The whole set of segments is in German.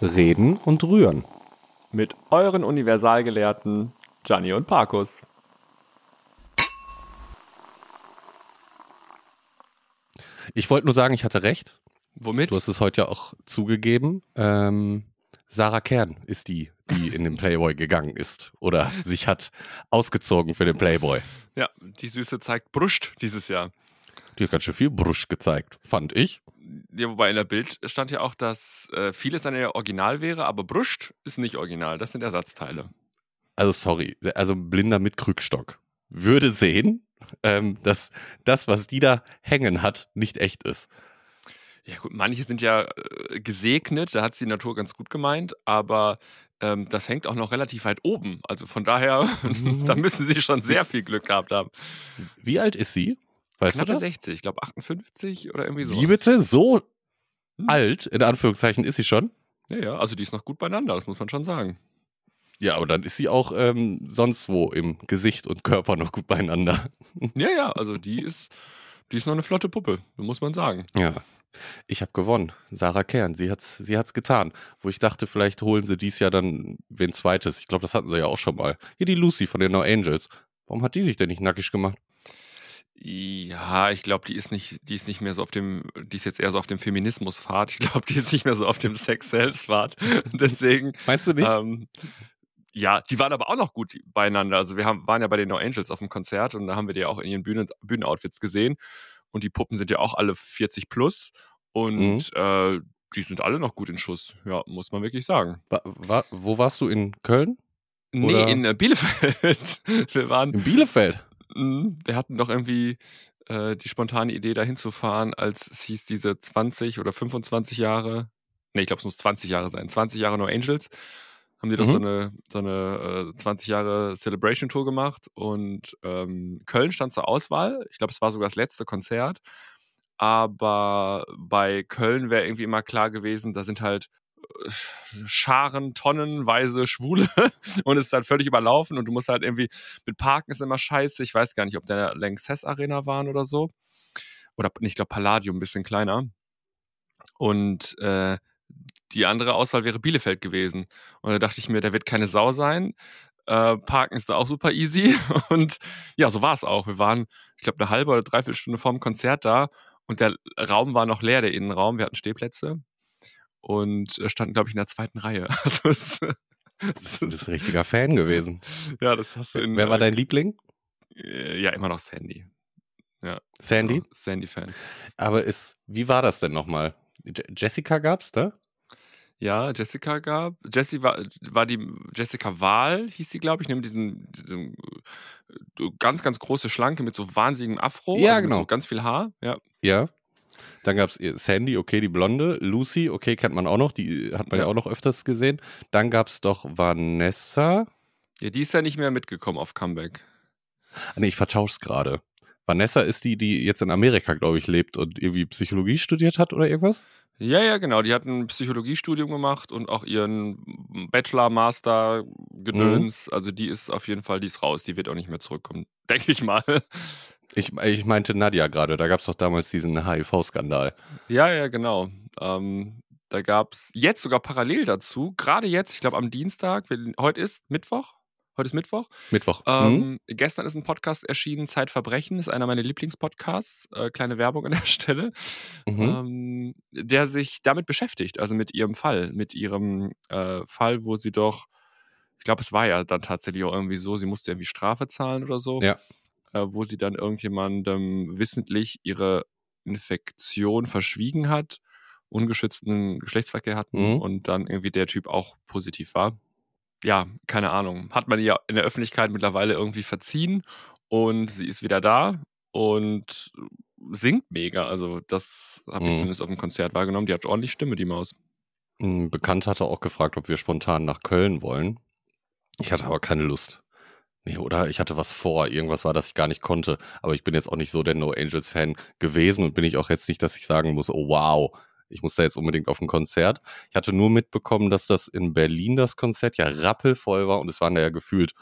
Reden und Rühren. Mit euren Universalgelehrten Gianni und Parkus. Ich wollte nur sagen, ich hatte recht. Womit? Du hast es heute ja auch zugegeben. Ähm, Sarah Kern ist die, die in den Playboy gegangen ist oder sich hat ausgezogen für den Playboy. Ja, die Süße zeigt Brust dieses Jahr. Die hat ganz schön viel Brust gezeigt, fand ich. Ja, wobei in der Bild stand ja auch, dass äh, vieles an ihr Original wäre, aber Brust ist nicht original. Das sind Ersatzteile. Also sorry, also Blinder mit Krückstock würde sehen, ähm, dass das, was die da hängen hat, nicht echt ist. Ja gut, manche sind ja äh, gesegnet, da hat es die Natur ganz gut gemeint, aber ähm, das hängt auch noch relativ weit oben. Also von daher, da müssen sie schon sehr viel Glück gehabt haben. Wie alt ist sie? Weißt Knappe du das? 60, ich glaube 58 oder irgendwie so. Wie bitte? So Hm. alt, in Anführungszeichen, ist sie schon? Ja, ja, also die ist noch gut beieinander, das muss man schon sagen. Ja, aber dann ist sie auch ähm, sonst wo im Gesicht und Körper noch gut beieinander. Ja, ja, also die ist, die ist noch eine flotte Puppe, muss man sagen. Ja. Ich habe gewonnen. Sarah Kern, sie hat's, sie hat's getan. Wo ich dachte, vielleicht holen sie dies Jahr dann wen zweites. Ich glaube, das hatten sie ja auch schon mal. Hier die Lucy von den No Angels. Warum hat die sich denn nicht nackig gemacht? Ja, ich glaube, die ist nicht, die ist nicht mehr so auf dem, die ist jetzt eher so auf dem Feminismus-Pfad. Ich glaube, die ist nicht mehr so auf dem Sex-Sales-Pfad. Deswegen, Meinst du nicht? ähm, ja, die waren aber auch noch gut beieinander. Also wir haben, waren ja bei den No Angels auf dem Konzert und da haben wir die auch in ihren Bühnen, Bühnenoutfits gesehen. Und die Puppen sind ja auch alle 40 plus. Und äh, die sind alle noch gut in Schuss. Ja, muss man wirklich sagen. Wa wa wo warst du? In Köln? Nee, Oder- in äh, Bielefeld. wir waren In Bielefeld? Wir hatten doch irgendwie äh, die spontane Idee, dahin zu fahren, als es hieß, diese 20 oder 25 Jahre, nee, ich glaube, es muss 20 Jahre sein, 20 Jahre No Angels, haben die doch Mhm. so eine, so eine äh, 20 Jahre Celebration Tour gemacht und ähm, Köln stand zur Auswahl. Ich glaube, es war sogar das letzte Konzert. Aber bei Köln wäre irgendwie immer klar gewesen, da sind halt Scharen, tonnenweise Schwule und ist halt völlig überlaufen und du musst halt irgendwie mit Parken ist immer scheiße. Ich weiß gar nicht, ob der Lanxess Arena waren oder so. Oder ich glaube Palladium, ein bisschen kleiner. Und äh, die andere Auswahl wäre Bielefeld gewesen. Und da dachte ich mir, da wird keine Sau sein. Äh, Parken ist da auch super easy. Und ja, so war es auch. Wir waren, ich glaube, eine halbe oder dreiviertel Stunde vorm Konzert da und der Raum war noch leer, der Innenraum. Wir hatten Stehplätze und äh, standen, glaube ich, in der zweiten Reihe. Also es, Du bist ein richtiger Fan gewesen. ja, das hast du in. Wer war äh, dein Liebling? äh, Ja, immer noch Sandy. Sandy? Ja, Sandy-Fan. Aber ist, wie war das denn nochmal? Je Jessica gab's da? Ja, Jessica gab. Jessie war, war die Jessica Wahl, hieß sie, glaube ich, nämlich diesen, diesen ganz, ganz große Schlanke mit so wahnsinnigem Afro. Ja, also genau. So ganz viel Haar. Ja. Ja. Dann gab es Sandy, okay, die Blonde. Lucy, okay, kennt man auch noch. Die hat man ja, Ja. auch noch öfters gesehen. Dann gab es doch Vanessa. ja, die ist ja nicht mehr mitgekommen auf Comeback. Ah, Nee, ich vertausch's gerade. Vanessa ist die, die jetzt in Amerika, glaube ich, lebt und irgendwie Psychologie studiert hat oder irgendwas? Ja, ja, genau. Die hat ein Psychologiestudium gemacht und auch ihren Bachelor, Master, Gedöns. Mhm. Also die ist auf jeden Fall, die ist raus. Die wird auch nicht mehr zurückkommen, denke ich mal. Ich, ich meinte Nadja gerade, da gab es doch damals diesen HIV-Skandal. Ja, ja, genau. Ähm, da gab es jetzt sogar parallel dazu, gerade jetzt, ich glaube am Dienstag, heute ist Mittwoch. Heute ist Mittwoch. Mittwoch. Ähm, Mhm. Gestern ist ein Podcast erschienen, Zeitverbrechen, ist einer meiner Lieblingspodcasts. Äh, kleine Werbung an der Stelle. Mhm. Ähm, der sich damit beschäftigt, also mit ihrem Fall, mit ihrem äh, Fall, wo sie doch, ich glaube, es war ja dann tatsächlich auch irgendwie so, sie musste irgendwie Strafe zahlen oder so. Ja. Äh, wo sie dann irgendjemandem wissentlich ihre Infektion verschwiegen hat, ungeschützten Geschlechtsverkehr hatten Mhm. und dann irgendwie der Typ auch positiv war. Ja, keine Ahnung. Hat man ja in der Öffentlichkeit mittlerweile irgendwie verziehen und sie ist wieder da und singt mega. Also, das habe ich Mhm. zumindest auf dem Konzert wahrgenommen. Die hat ordentlich Stimme, die Maus. Ein Bekannter hatte auch gefragt, ob wir spontan nach Köln wollen. Ich hatte aber keine Lust. Nee, oder? Ich hatte was vor. Irgendwas war, das ich gar nicht konnte. Aber ich bin jetzt auch nicht so der No Angels Fan gewesen und bin ich auch jetzt nicht, dass ich sagen muss, oh wow, ich muss da jetzt unbedingt auf ein Konzert. Ich hatte nur mitbekommen, dass das in Berlin das Konzert ja rappelvoll war und es waren da ja gefühlt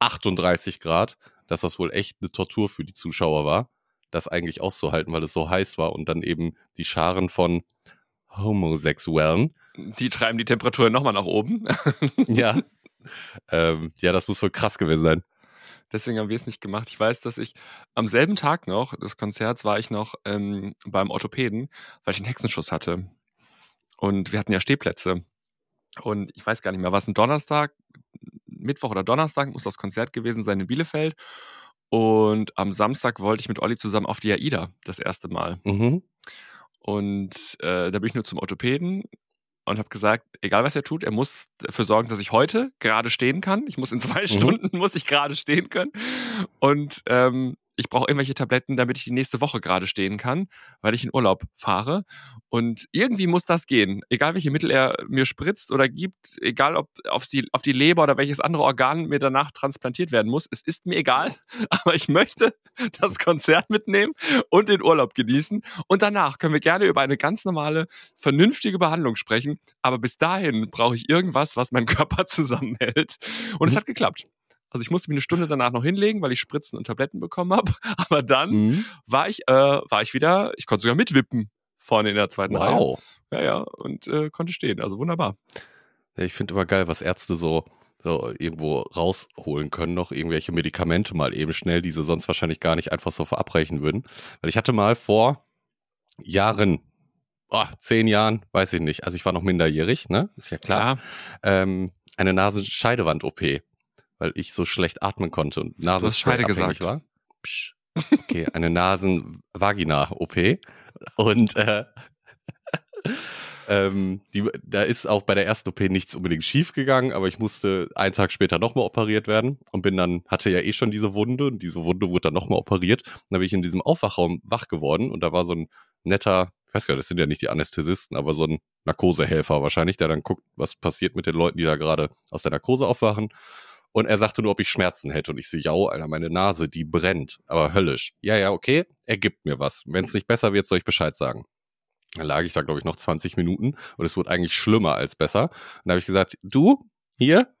38 Grad, dass das wohl echt eine Tortur für die Zuschauer war, das eigentlich auszuhalten, weil es so heiß war und dann eben die Scharen von Homosexuellen Die treiben die Temperatur nochmal nach oben. ja. Ähm, ja, das muss wohl krass gewesen sein. Deswegen haben wir es nicht gemacht. Ich weiß, dass ich am selben Tag noch des Konzerts war ich noch ähm, beim Orthopäden, weil ich einen Hexenschuss hatte. Und wir hatten ja Stehplätze. Und ich weiß gar nicht mehr, war es ein Donnerstag, Mittwoch oder Donnerstag, muss das Konzert gewesen sein in Bielefeld. Und am Samstag wollte ich mit Olli zusammen auf die AIDA, das erste Mal. Mhm. Und äh, da bin ich nur zum Orthopäden und habe gesagt, egal was er tut, er muss dafür sorgen, dass ich heute gerade stehen kann. Ich muss in zwei mhm. Stunden muss ich gerade stehen können. Und ähm, ich brauche irgendwelche Tabletten, damit ich die nächste Woche gerade stehen kann, weil ich in Urlaub fahre. Und irgendwie muss das gehen. Egal welche Mittel er mir spritzt oder gibt, egal ob auf die, auf die Leber oder welches andere Organ mir danach transplantiert werden muss. Es ist mir egal, aber ich möchte das Konzert mitnehmen und den Urlaub genießen. Und danach können wir gerne über eine ganz normale, vernünftige Behandlung sprechen. Aber bis dahin brauche ich irgendwas, was meinen Körper zusammenhält. Und es mhm. hat geklappt. Also ich musste mich eine Stunde danach noch hinlegen, weil ich Spritzen und Tabletten bekommen habe. Aber dann mhm. war ich, äh, war ich wieder, ich konnte sogar mitwippen vorne in der zweiten wow. Reihe. Ja, ja, und äh, konnte stehen. Also wunderbar. Ja, ich finde immer geil, was Ärzte so, so irgendwo rausholen können, noch irgendwelche Medikamente mal eben schnell, die sie sonst wahrscheinlich gar nicht einfach so verabreichen würden. Weil ich hatte mal vor Jahren, oh, zehn Jahren, weiß ich nicht, also ich war noch minderjährig, ne? Ist ja klar. klar. Ähm, eine Nasenscheidewand-OP weil ich so schlecht atmen konnte und Nasenscheide gesagt war. Psch. Okay, eine Nasen-Vagina-OP. Und äh, ähm, die, da ist auch bei der ersten OP nichts unbedingt schief gegangen, aber ich musste einen Tag später nochmal operiert werden und bin dann, hatte ja eh schon diese Wunde und diese Wunde wurde dann nochmal operiert. Und dann bin ich in diesem Aufwachraum wach geworden und da war so ein netter, ich weiß gar nicht, das sind ja nicht die Anästhesisten, aber so ein Narkosehelfer wahrscheinlich, der dann guckt, was passiert mit den Leuten, die da gerade aus der Narkose aufwachen. Und er sagte nur, ob ich Schmerzen hätte. Und ich so, ja, Alter, meine Nase, die brennt, aber höllisch. Ja, ja, okay, er gibt mir was. Wenn es nicht besser wird, soll ich Bescheid sagen. Dann lag ich da, glaube ich, noch 20 Minuten und es wurde eigentlich schlimmer als besser. Und da habe ich gesagt, du, hier,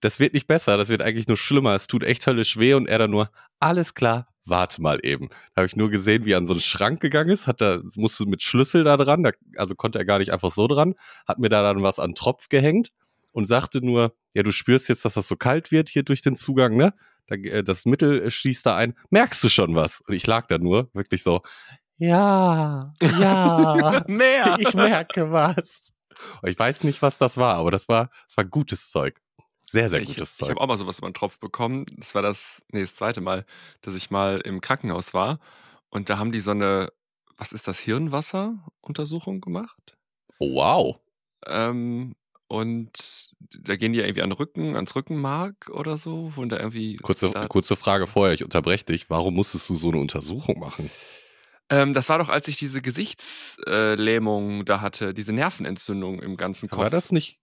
das wird nicht besser, das wird eigentlich nur schlimmer. Es tut echt höllisch weh. Und er dann nur, alles klar, warte mal eben. Da habe ich nur gesehen, wie er an so einen Schrank gegangen ist, hat da, musste mit Schlüssel da dran, da, also konnte er gar nicht einfach so dran, hat mir da dann was an Tropf gehängt und sagte nur, ja, du spürst jetzt, dass das so kalt wird hier durch den Zugang, ne? Äh, das Mittel schießt da ein. Merkst du schon was? Und ich lag da nur, wirklich so, ja, ja, mehr. Ich merke was. Und ich weiß nicht, was das war, aber das war, das war gutes Zeug. Sehr, sehr gutes ich, Zeug. Ich habe auch mal sowas über einen Tropf bekommen. Das war das, nee, das zweite Mal, dass ich mal im Krankenhaus war. Und da haben die so eine, was ist das, Hirnwasser-Untersuchung gemacht? Oh, wow. Ähm, und da gehen die ja irgendwie an den Rücken, ans Rückenmark oder so, und da irgendwie. Kurze, da kurze Frage vorher, ich unterbreche dich. Warum musstest du so eine Untersuchung machen? Ähm, das war doch, als ich diese Gesichtslähmung da hatte, diese Nervenentzündung im ganzen Kopf. War das nicht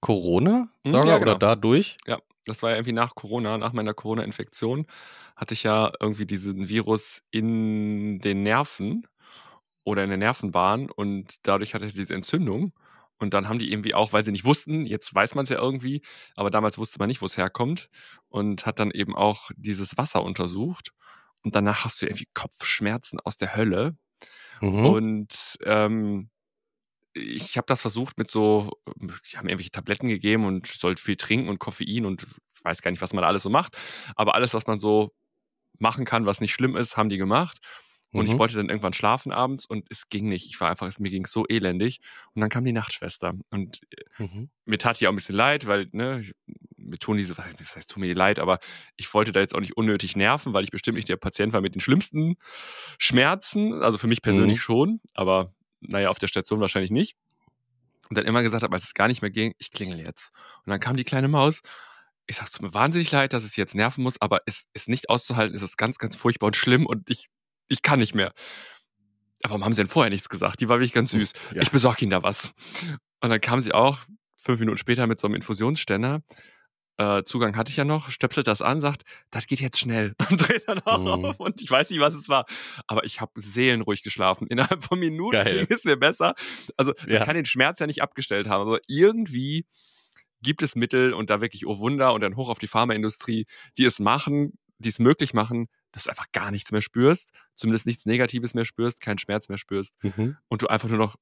Corona, hm, ja, genau. oder dadurch? Ja, das war ja irgendwie nach Corona, nach meiner Corona-Infektion hatte ich ja irgendwie diesen Virus in den Nerven oder in der Nervenbahn und dadurch hatte ich diese Entzündung. Und dann haben die irgendwie auch, weil sie nicht wussten, jetzt weiß man es ja irgendwie, aber damals wusste man nicht, wo es herkommt und hat dann eben auch dieses Wasser untersucht. Und danach hast du irgendwie Kopfschmerzen aus der Hölle. Mhm. Und ähm, ich habe das versucht mit so, die haben irgendwelche Tabletten gegeben und sollte viel trinken und Koffein und weiß gar nicht, was man alles so macht. Aber alles, was man so machen kann, was nicht schlimm ist, haben die gemacht. Und mhm. ich wollte dann irgendwann schlafen abends und es ging nicht. Ich war einfach, mir ging so elendig. Und dann kam die Nachtschwester. Und äh, mhm. mir tat die auch ein bisschen leid, weil, ne, mir tun diese, was heißt, tut mir leid, aber ich wollte da jetzt auch nicht unnötig nerven, weil ich bestimmt nicht der Patient war mit den schlimmsten Schmerzen. Also für mich persönlich mhm. schon, aber naja, auf der Station wahrscheinlich nicht. Und dann immer gesagt habe, als es gar nicht mehr ging, ich klingel jetzt. Und dann kam die kleine Maus ich sage es mir wahnsinnig leid, dass es jetzt nerven muss, aber es ist nicht auszuhalten, es ist ganz, ganz furchtbar und schlimm und ich ich kann nicht mehr. Warum haben sie denn vorher nichts gesagt? Die war wirklich ganz hm, süß. Ja. Ich besorge ihnen da was. Und dann kam sie auch fünf Minuten später mit so einem Infusionsständer. Äh, Zugang hatte ich ja noch, stöpselt das an, sagt, das geht jetzt schnell und dreht dann auch mhm. auf und ich weiß nicht, was es war, aber ich habe seelenruhig geschlafen. Innerhalb von Minuten ging es mir besser. Also ja. ich kann den Schmerz ja nicht abgestellt haben, aber irgendwie gibt es Mittel und da wirklich, oh Wunder und dann hoch auf die Pharmaindustrie, die es machen, die es möglich machen, dass du einfach gar nichts mehr spürst, zumindest nichts Negatives mehr spürst, keinen Schmerz mehr spürst mhm. und du einfach nur noch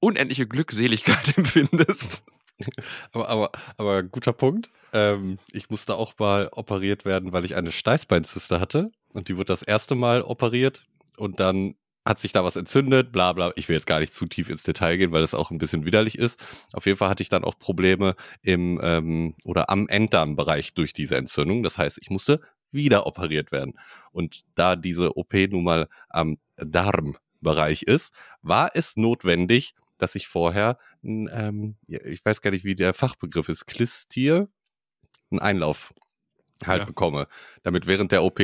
unendliche Glückseligkeit empfindest. Aber, aber, aber guter Punkt. Ähm, ich musste auch mal operiert werden, weil ich eine Steißbeinzyste hatte. Und die wurde das erste Mal operiert. Und dann hat sich da was entzündet, bla bla. Ich will jetzt gar nicht zu tief ins Detail gehen, weil das auch ein bisschen widerlich ist. Auf jeden Fall hatte ich dann auch Probleme im ähm, oder am Enddarmbereich durch diese Entzündung. Das heißt, ich musste wieder operiert werden. Und da diese OP nun mal am Darmbereich ist, war es notwendig, dass ich vorher, ähm, ich weiß gar nicht, wie der Fachbegriff ist, Klistier, einen Einlauf halt ja. bekomme, damit während der OP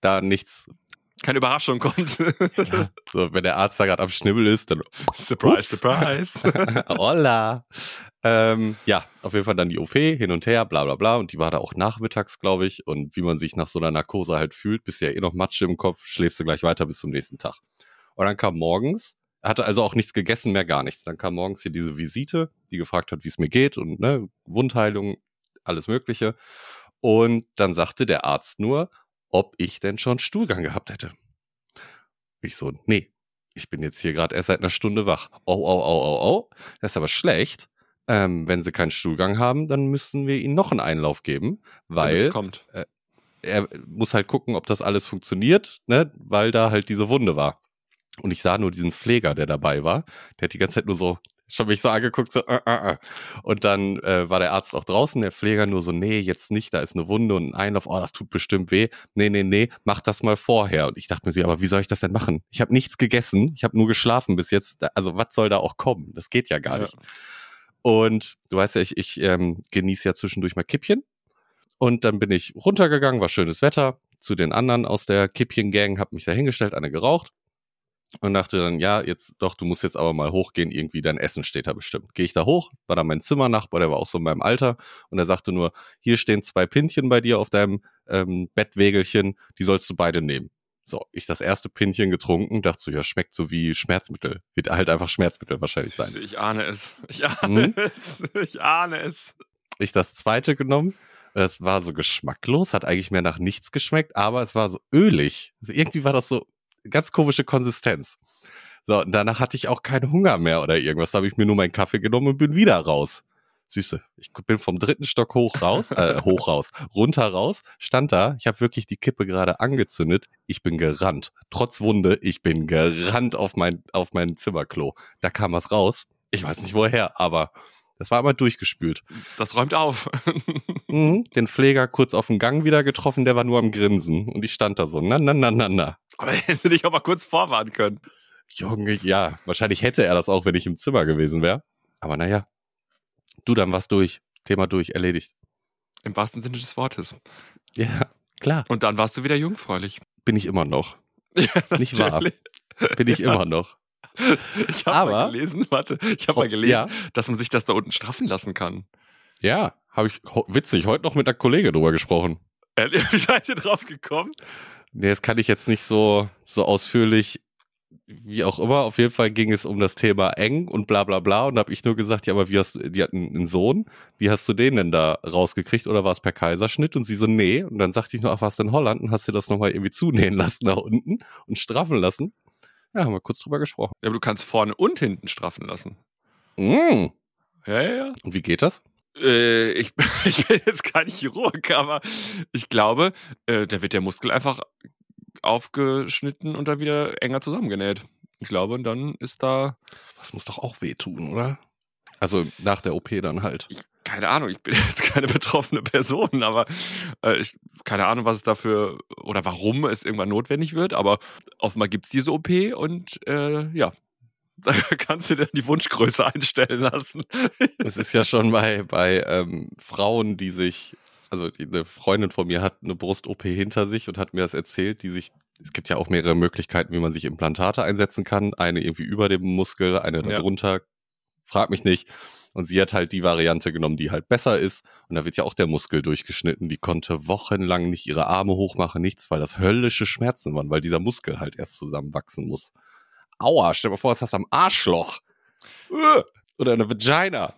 da nichts keine Überraschung kommt. ja, so, wenn der Arzt da gerade am Schnibbel ist, dann Surprise, ups. Surprise. Hola. Ähm, ja, auf jeden Fall dann die OP hin und her, bla bla bla. Und die war da auch nachmittags, glaube ich. Und wie man sich nach so einer Narkose halt fühlt, bist ja eh noch Matsche im Kopf, schläfst du gleich weiter bis zum nächsten Tag. Und dann kam morgens er hatte also auch nichts gegessen mehr, gar nichts. Dann kam morgens hier diese Visite, die gefragt hat, wie es mir geht und ne, Wundheilung, alles Mögliche. Und dann sagte der Arzt nur, ob ich denn schon Stuhlgang gehabt hätte. Ich so, nee, ich bin jetzt hier gerade erst seit einer Stunde wach. Oh, oh, oh, oh, oh. Das ist aber schlecht. Ähm, wenn sie keinen Stuhlgang haben, dann müssen wir ihnen noch einen Einlauf geben, weil äh, er muss halt gucken, ob das alles funktioniert, ne, weil da halt diese Wunde war. Und ich sah nur diesen Pfleger, der dabei war. Der hat die ganze Zeit nur so, schon mich so angeguckt, so, äh, äh, äh. Und dann äh, war der Arzt auch draußen, der Pfleger nur so, nee, jetzt nicht, da ist eine Wunde und ein Einlauf, oh, das tut bestimmt weh. Nee, nee, nee, mach das mal vorher. Und ich dachte mir so, aber wie soll ich das denn machen? Ich habe nichts gegessen, ich habe nur geschlafen bis jetzt. Also was soll da auch kommen? Das geht ja gar ja. nicht. Und du weißt ja, ich, ich ähm, genieße ja zwischendurch mal Kippchen. Und dann bin ich runtergegangen, war schönes Wetter, zu den anderen aus der Kippchen-Gang, hab mich da hingestellt, eine geraucht und dachte dann, ja, jetzt doch, du musst jetzt aber mal hochgehen, irgendwie dein Essen steht da bestimmt. Gehe ich da hoch, war da mein Zimmernachbar, der war auch so in meinem Alter und er sagte nur, hier stehen zwei Pinchen bei dir auf deinem ähm, Bettwägelchen, die sollst du beide nehmen. So, ich das erste Pinchen getrunken, dachte so, ja, schmeckt so wie Schmerzmittel. Wird halt einfach Schmerzmittel wahrscheinlich sein. Ich ahne es. Ich ahne hm? es. Ich ahne es. Ich das zweite genommen. Das war so geschmacklos, hat eigentlich mehr nach nichts geschmeckt, aber es war so ölig. Also irgendwie war das so ganz komische Konsistenz. So, und danach hatte ich auch keinen Hunger mehr oder irgendwas. Da habe ich mir nur meinen Kaffee genommen und bin wieder raus. Süße. Ich bin vom dritten Stock hoch raus, äh, hoch raus, runter raus, stand da. Ich habe wirklich die Kippe gerade angezündet. Ich bin gerannt. Trotz Wunde, ich bin gerannt auf mein, auf mein Zimmerklo. Da kam was raus. Ich weiß nicht woher, aber das war aber durchgespült. Das räumt auf. mhm, den Pfleger kurz auf dem Gang wieder getroffen, der war nur am Grinsen. Und ich stand da so, na, na, na, na, na. Aber hätte dich auch mal kurz vorwarnen können. Junge, ja, wahrscheinlich hätte er das auch, wenn ich im Zimmer gewesen wäre. Aber naja, du, dann warst durch. Thema durch, erledigt. Im wahrsten Sinne des Wortes. Ja, klar. Und dann warst du wieder jungfräulich. Bin ich immer noch. Ja, Nicht wahr? Bin ich immer noch. Ich habe mal gelesen, warte, ich habe mal gelesen, ja. dass man sich das da unten straffen lassen kann. Ja, habe ich witzig heute noch mit einer Kollegin drüber gesprochen. Wie seid ihr drauf gekommen? Nee, das kann ich jetzt nicht so, so ausführlich, wie auch immer. Auf jeden Fall ging es um das Thema eng und bla bla bla. Und da habe ich nur gesagt, ja, aber wie hast du, die hatten einen Sohn, wie hast du den denn da rausgekriegt oder war es per Kaiserschnitt? Und sie so, nee. Und dann sagte ich nur, ach, warst du in Holland und hast dir das nochmal irgendwie zunähen lassen nach unten und straffen lassen. Ja, haben wir kurz drüber gesprochen. Ja, aber du kannst vorne und hinten straffen lassen. Mm. Ja, ja, ja. Und wie geht das? Äh, ich, ich bin jetzt kein Chirurg, aber ich glaube, äh, da wird der Muskel einfach aufgeschnitten und dann wieder enger zusammengenäht. Ich glaube, und dann ist da. Das muss doch auch wehtun, oder? Also nach der OP dann halt. Ich, keine Ahnung, ich bin jetzt keine betroffene Person, aber äh, ich, keine Ahnung, was es dafür oder warum es irgendwann notwendig wird, aber offenbar gibt es diese OP und äh, ja, da kannst du dir die Wunschgröße einstellen lassen. Es ist ja schon bei, bei ähm, Frauen, die sich, also eine Freundin von mir hat eine Brust-OP hinter sich und hat mir das erzählt, die sich, es gibt ja auch mehrere Möglichkeiten, wie man sich Implantate einsetzen kann. Eine irgendwie über dem Muskel, eine darunter. Ja. Frag mich nicht. Und sie hat halt die Variante genommen, die halt besser ist. Und da wird ja auch der Muskel durchgeschnitten. Die konnte wochenlang nicht ihre Arme hochmachen, nichts, weil das höllische Schmerzen waren, weil dieser Muskel halt erst zusammenwachsen muss. Aua, stell dir mal vor, was hast du am Arschloch. Oder eine Vagina.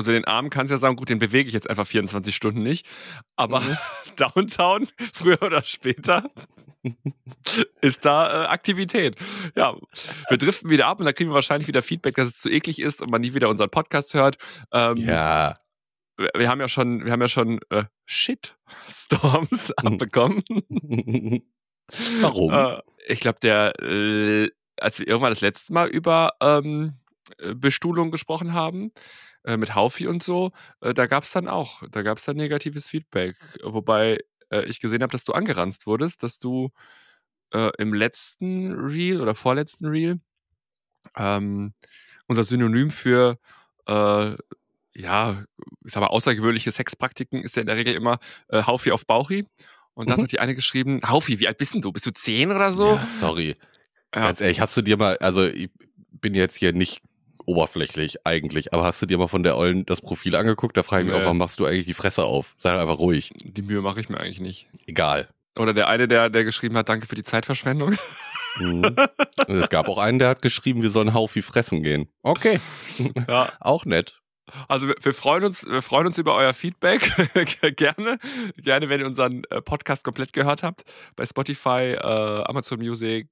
Also den Arm kannst du ja sagen, gut, den bewege ich jetzt einfach 24 Stunden nicht. Aber mhm. Downtown, früher oder später, ist da äh, Aktivität. Ja, wir driften wieder ab und dann kriegen wir wahrscheinlich wieder Feedback, dass es zu eklig ist und man nie wieder unseren Podcast hört. Ähm, ja. Wir, wir, haben ja schon, wir haben ja schon äh, Shitstorms abbekommen. Warum? Äh, ich glaube, der, äh, als wir irgendwann das letzte Mal über ähm, Bestuhlung gesprochen haben, äh, mit Haufi und so, äh, da gab es dann auch, da gab es dann negatives Feedback. Wobei äh, ich gesehen habe, dass du angeranzt wurdest, dass du äh, im letzten Reel oder vorletzten Reel ähm, unser Synonym für äh, ja, ich sag mal, außergewöhnliche Sexpraktiken ist ja in der Regel immer äh, Haufi auf Bauchi. Und da mhm. hat doch die eine geschrieben, Haufi, wie alt bist denn du? Bist du zehn oder so? Ja, sorry. Ja. Ganz ehrlich, hast du dir mal, also ich bin jetzt hier nicht oberflächlich eigentlich, aber hast du dir mal von der Ollen das Profil angeguckt? Da frage ich mich auch, warum machst du eigentlich die Fresse auf? Sei doch einfach ruhig. Die Mühe mache ich mir eigentlich nicht. Egal. Oder der eine, der, der geschrieben hat, danke für die Zeitverschwendung. Mhm. Und es gab auch einen, der hat geschrieben, wir sollen Haufi fressen gehen. Okay. Ja. auch nett. Also wir, wir, freuen uns, wir freuen uns über euer Feedback. gerne, gerne, wenn ihr unseren äh, Podcast komplett gehört habt. Bei Spotify, äh, Amazon Music,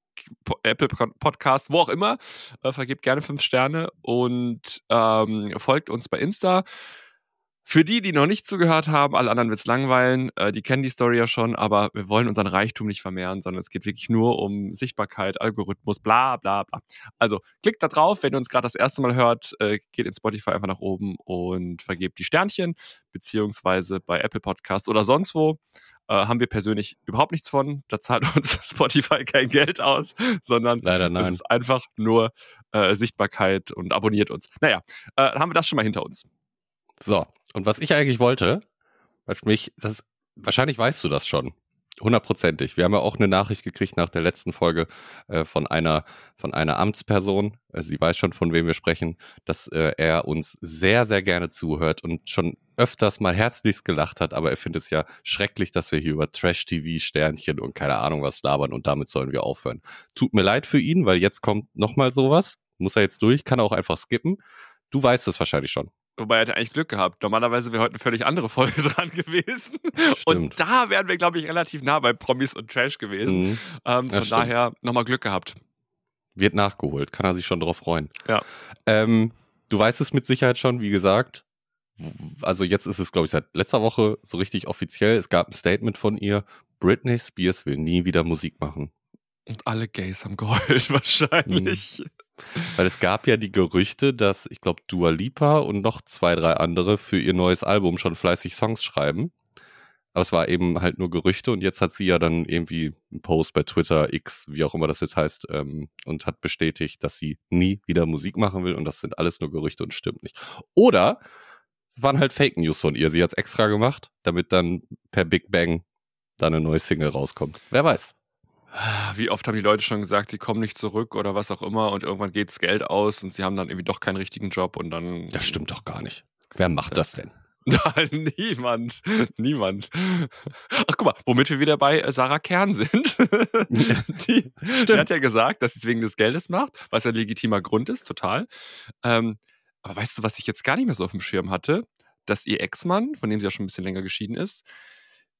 Apple Podcasts, wo auch immer. Äh, vergebt gerne fünf Sterne und ähm, folgt uns bei Insta. Für die, die noch nicht zugehört haben, alle anderen wird's langweilen, äh, die kennen die Story ja schon, aber wir wollen unseren Reichtum nicht vermehren, sondern es geht wirklich nur um Sichtbarkeit, Algorithmus, bla bla bla. Also klickt da drauf, wenn ihr uns gerade das erste Mal hört, äh, geht in Spotify einfach nach oben und vergebt die Sternchen, beziehungsweise bei Apple Podcasts oder sonst wo. Äh, haben wir persönlich überhaupt nichts von. Da zahlt uns Spotify kein Geld aus, sondern Leider nein. es ist einfach nur äh, Sichtbarkeit und abonniert uns. Naja, äh, haben wir das schon mal hinter uns. So, und was ich eigentlich wollte, weil mich, das, wahrscheinlich weißt du das schon. Hundertprozentig. Wir haben ja auch eine Nachricht gekriegt nach der letzten Folge äh, von einer von einer Amtsperson. Äh, sie weiß schon, von wem wir sprechen, dass äh, er uns sehr, sehr gerne zuhört und schon öfters mal herzlichst gelacht hat, aber er findet es ja schrecklich, dass wir hier über Trash-TV, Sternchen und keine Ahnung was labern und damit sollen wir aufhören. Tut mir leid für ihn, weil jetzt kommt nochmal sowas. Muss er jetzt durch, kann er auch einfach skippen. Du weißt es wahrscheinlich schon. Wobei er hat eigentlich Glück gehabt. Normalerweise wäre heute eine völlig andere Folge dran gewesen. Stimmt. Und da wären wir, glaube ich, relativ nah bei Promis und Trash gewesen. Mhm. Ähm, von ja, daher nochmal Glück gehabt. Wird nachgeholt, kann er sich schon drauf freuen. Ja. Ähm, du weißt es mit Sicherheit schon, wie gesagt. Also jetzt ist es, glaube ich, seit letzter Woche so richtig offiziell. Es gab ein Statement von ihr. Britney Spears will nie wieder Musik machen. Und alle Gays haben geheult wahrscheinlich. Mhm. Weil es gab ja die Gerüchte, dass, ich glaube, Dua Lipa und noch zwei, drei andere für ihr neues Album schon fleißig Songs schreiben. Aber es war eben halt nur Gerüchte und jetzt hat sie ja dann irgendwie einen Post bei Twitter, X, wie auch immer das jetzt heißt, ähm, und hat bestätigt, dass sie nie wieder Musik machen will und das sind alles nur Gerüchte und stimmt nicht. Oder es waren halt Fake News von ihr. Sie hat es extra gemacht, damit dann per Big Bang da eine neue Single rauskommt. Wer weiß. Wie oft haben die Leute schon gesagt, sie kommen nicht zurück oder was auch immer und irgendwann geht das Geld aus und sie haben dann irgendwie doch keinen richtigen Job und dann. Das stimmt doch gar nicht. Wer macht das denn? Nein, niemand. Niemand. Ach, guck mal, womit wir wieder bei äh, Sarah Kern sind. die, die, hat ja gesagt, dass sie es wegen des Geldes macht, was ein legitimer Grund ist, total. Ähm, aber weißt du, was ich jetzt gar nicht mehr so auf dem Schirm hatte? Dass ihr Ex-Mann, von dem sie ja schon ein bisschen länger geschieden ist,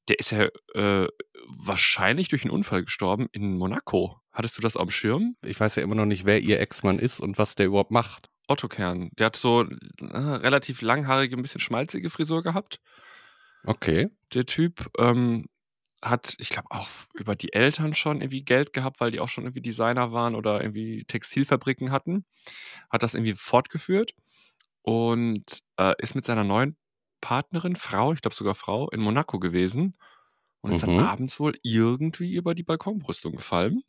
der ist ja äh, wahrscheinlich durch einen Unfall gestorben in Monaco. Hattest du das dem Schirm? Ich weiß ja immer noch nicht, wer ihr Ex-Mann ist und was der überhaupt macht. Otto Kern. Der hat so äh, relativ langhaarige, ein bisschen schmalzige Frisur gehabt. Okay. Der Typ ähm, hat, ich glaube, auch über die Eltern schon irgendwie Geld gehabt, weil die auch schon irgendwie Designer waren oder irgendwie Textilfabriken hatten. Hat das irgendwie fortgeführt und äh, ist mit seiner neuen Partnerin, Frau, ich glaube sogar Frau, in Monaco gewesen und ist mhm. dann abends wohl irgendwie über die Balkonbrüstung gefallen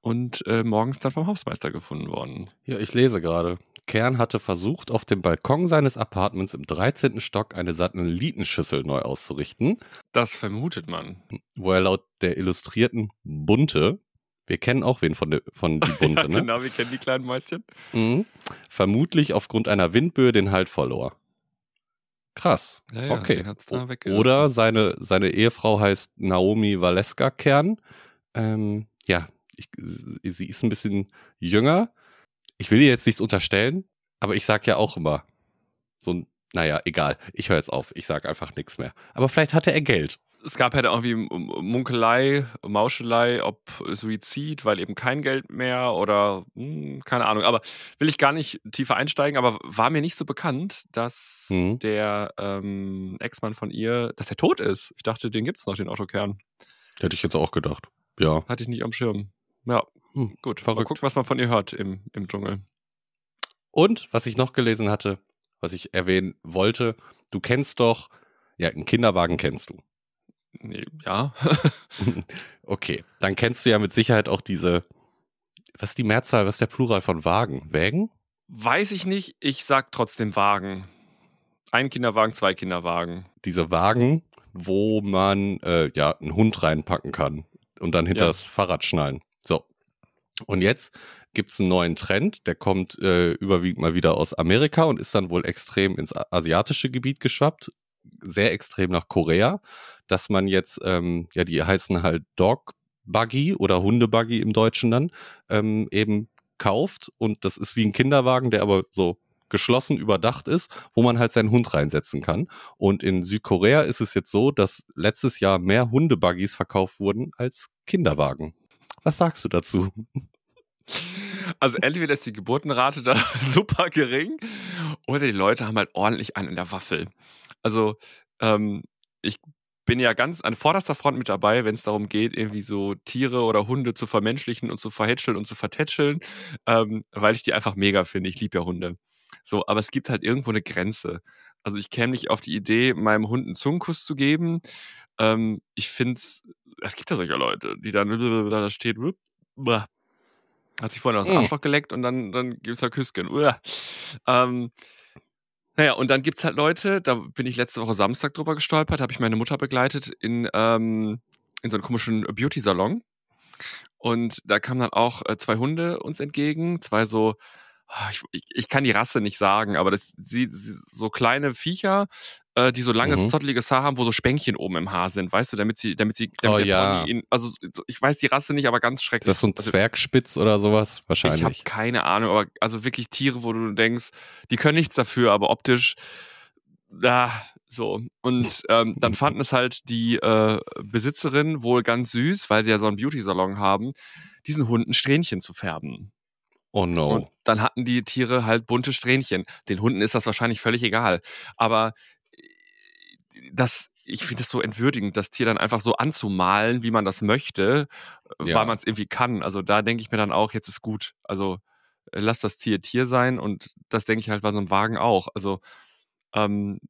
und äh, morgens dann vom Hausmeister gefunden worden. Ja, ich lese gerade. Kern hatte versucht, auf dem Balkon seines Apartments im 13. Stock eine Satellitenschüssel neu auszurichten. Das vermutet man. Wo er laut der illustrierten Bunte, wir kennen auch wen von, de, von die Bunte, ja, ne? Genau, wir kennen die kleinen Mäuschen. Mhm, vermutlich aufgrund einer Windböe den Halt verlor. Krass. Ja, ja, okay. Oder seine, seine Ehefrau heißt Naomi Valeska Kern. Ähm, ja, ich, sie ist ein bisschen jünger. Ich will ihr jetzt nichts unterstellen, aber ich sage ja auch immer, so ein, naja, egal. Ich höre jetzt auf. Ich sage einfach nichts mehr. Aber vielleicht hatte er Geld es gab halt irgendwie Munkelei, Mauschelei, ob Suizid, weil eben kein Geld mehr oder hm, keine Ahnung. Aber will ich gar nicht tiefer einsteigen, aber war mir nicht so bekannt, dass mhm. der ähm, Ex-Mann von ihr, dass der tot ist. Ich dachte, den gibt es noch, den Autokern. Hätte ich jetzt auch gedacht. Ja. Hatte ich nicht am Schirm. Ja, hm, gut. Verrückt. Mal gucken, was man von ihr hört im, im Dschungel. Und was ich noch gelesen hatte, was ich erwähnen wollte, du kennst doch, ja, einen Kinderwagen kennst du. Nee, ja. okay, dann kennst du ja mit Sicherheit auch diese, was ist die Mehrzahl, was ist der Plural von Wagen? Wägen? Weiß ich nicht, ich sag trotzdem Wagen. Ein Kinderwagen, zwei Kinderwagen. Diese Wagen, wo man äh, ja einen Hund reinpacken kann und dann hinter ja. das Fahrrad schnallen. So. Und jetzt gibt es einen neuen Trend, der kommt äh, überwiegend mal wieder aus Amerika und ist dann wohl extrem ins asiatische Gebiet geschwappt, sehr extrem nach Korea dass man jetzt, ähm, ja, die heißen halt Dog Buggy oder Hundebuggy im Deutschen dann, ähm, eben kauft und das ist wie ein Kinderwagen, der aber so geschlossen überdacht ist, wo man halt seinen Hund reinsetzen kann. Und in Südkorea ist es jetzt so, dass letztes Jahr mehr Hundebuggies verkauft wurden als Kinderwagen. Was sagst du dazu? Also entweder ist die Geburtenrate da super gering oder die Leute haben halt ordentlich einen in der Waffel. Also ähm, ich bin ja ganz an vorderster Front mit dabei, wenn es darum geht, irgendwie so Tiere oder Hunde zu vermenschlichen und zu verhätscheln und zu vertätscheln, ähm, weil ich die einfach mega finde. Ich liebe ja Hunde. So, aber es gibt halt irgendwo eine Grenze. Also ich käme nicht auf die Idee, meinem Hund einen Zungenkuss zu geben. Ähm, ich finde es, es gibt ja solche Leute, die dann da steht, hat sich vorhin aus dem mm. Arschloch geleckt und dann, dann gibt es da Küsschen. Ähm, naja, und dann gibt es halt Leute, da bin ich letzte Woche Samstag drüber gestolpert, habe ich meine Mutter begleitet in, ähm, in so einem komischen Beauty-Salon. Und da kamen dann auch äh, zwei Hunde uns entgegen, zwei so Ah, ich, ich, kann die Rasse nicht sagen, aber das sie, so kleine Viecher, äh, die so langes, mhm. zotteliges Haar haben, wo so Spänkchen oben im Haar sind, weißt du, damit sie, damit sie, damit oh, ja. Ihn, also ich weiß die Rasse nicht, aber ganz schrecklich. Ist das so ein also Zwergspitz oder sowas? Wahrscheinlich. Ich habe keine Ahnung, aber also wirklich Tiere, wo du denkst, die können nichts dafür, aber optisch, da, so. Und ähm, dann fanden es halt die äh, Besitzerin wohl ganz süß, weil sie ja so einen Beauty-Salon haben, diesen Hunden Strähnchen zu färben. Oh no. Und dann hatten die Tiere halt bunte Strähnchen. Den Hunden ist das wahrscheinlich völlig egal. Aber das, ich finde es so entwürdigend, das Tier dann einfach so anzumalen, wie man das möchte, ja. weil man es irgendwie kann. Also da denke ich mir dann auch, jetzt ist gut. Also äh, lass das Tier Tier sein und das denke ich halt bei so einem Wagen auch. Also ähm,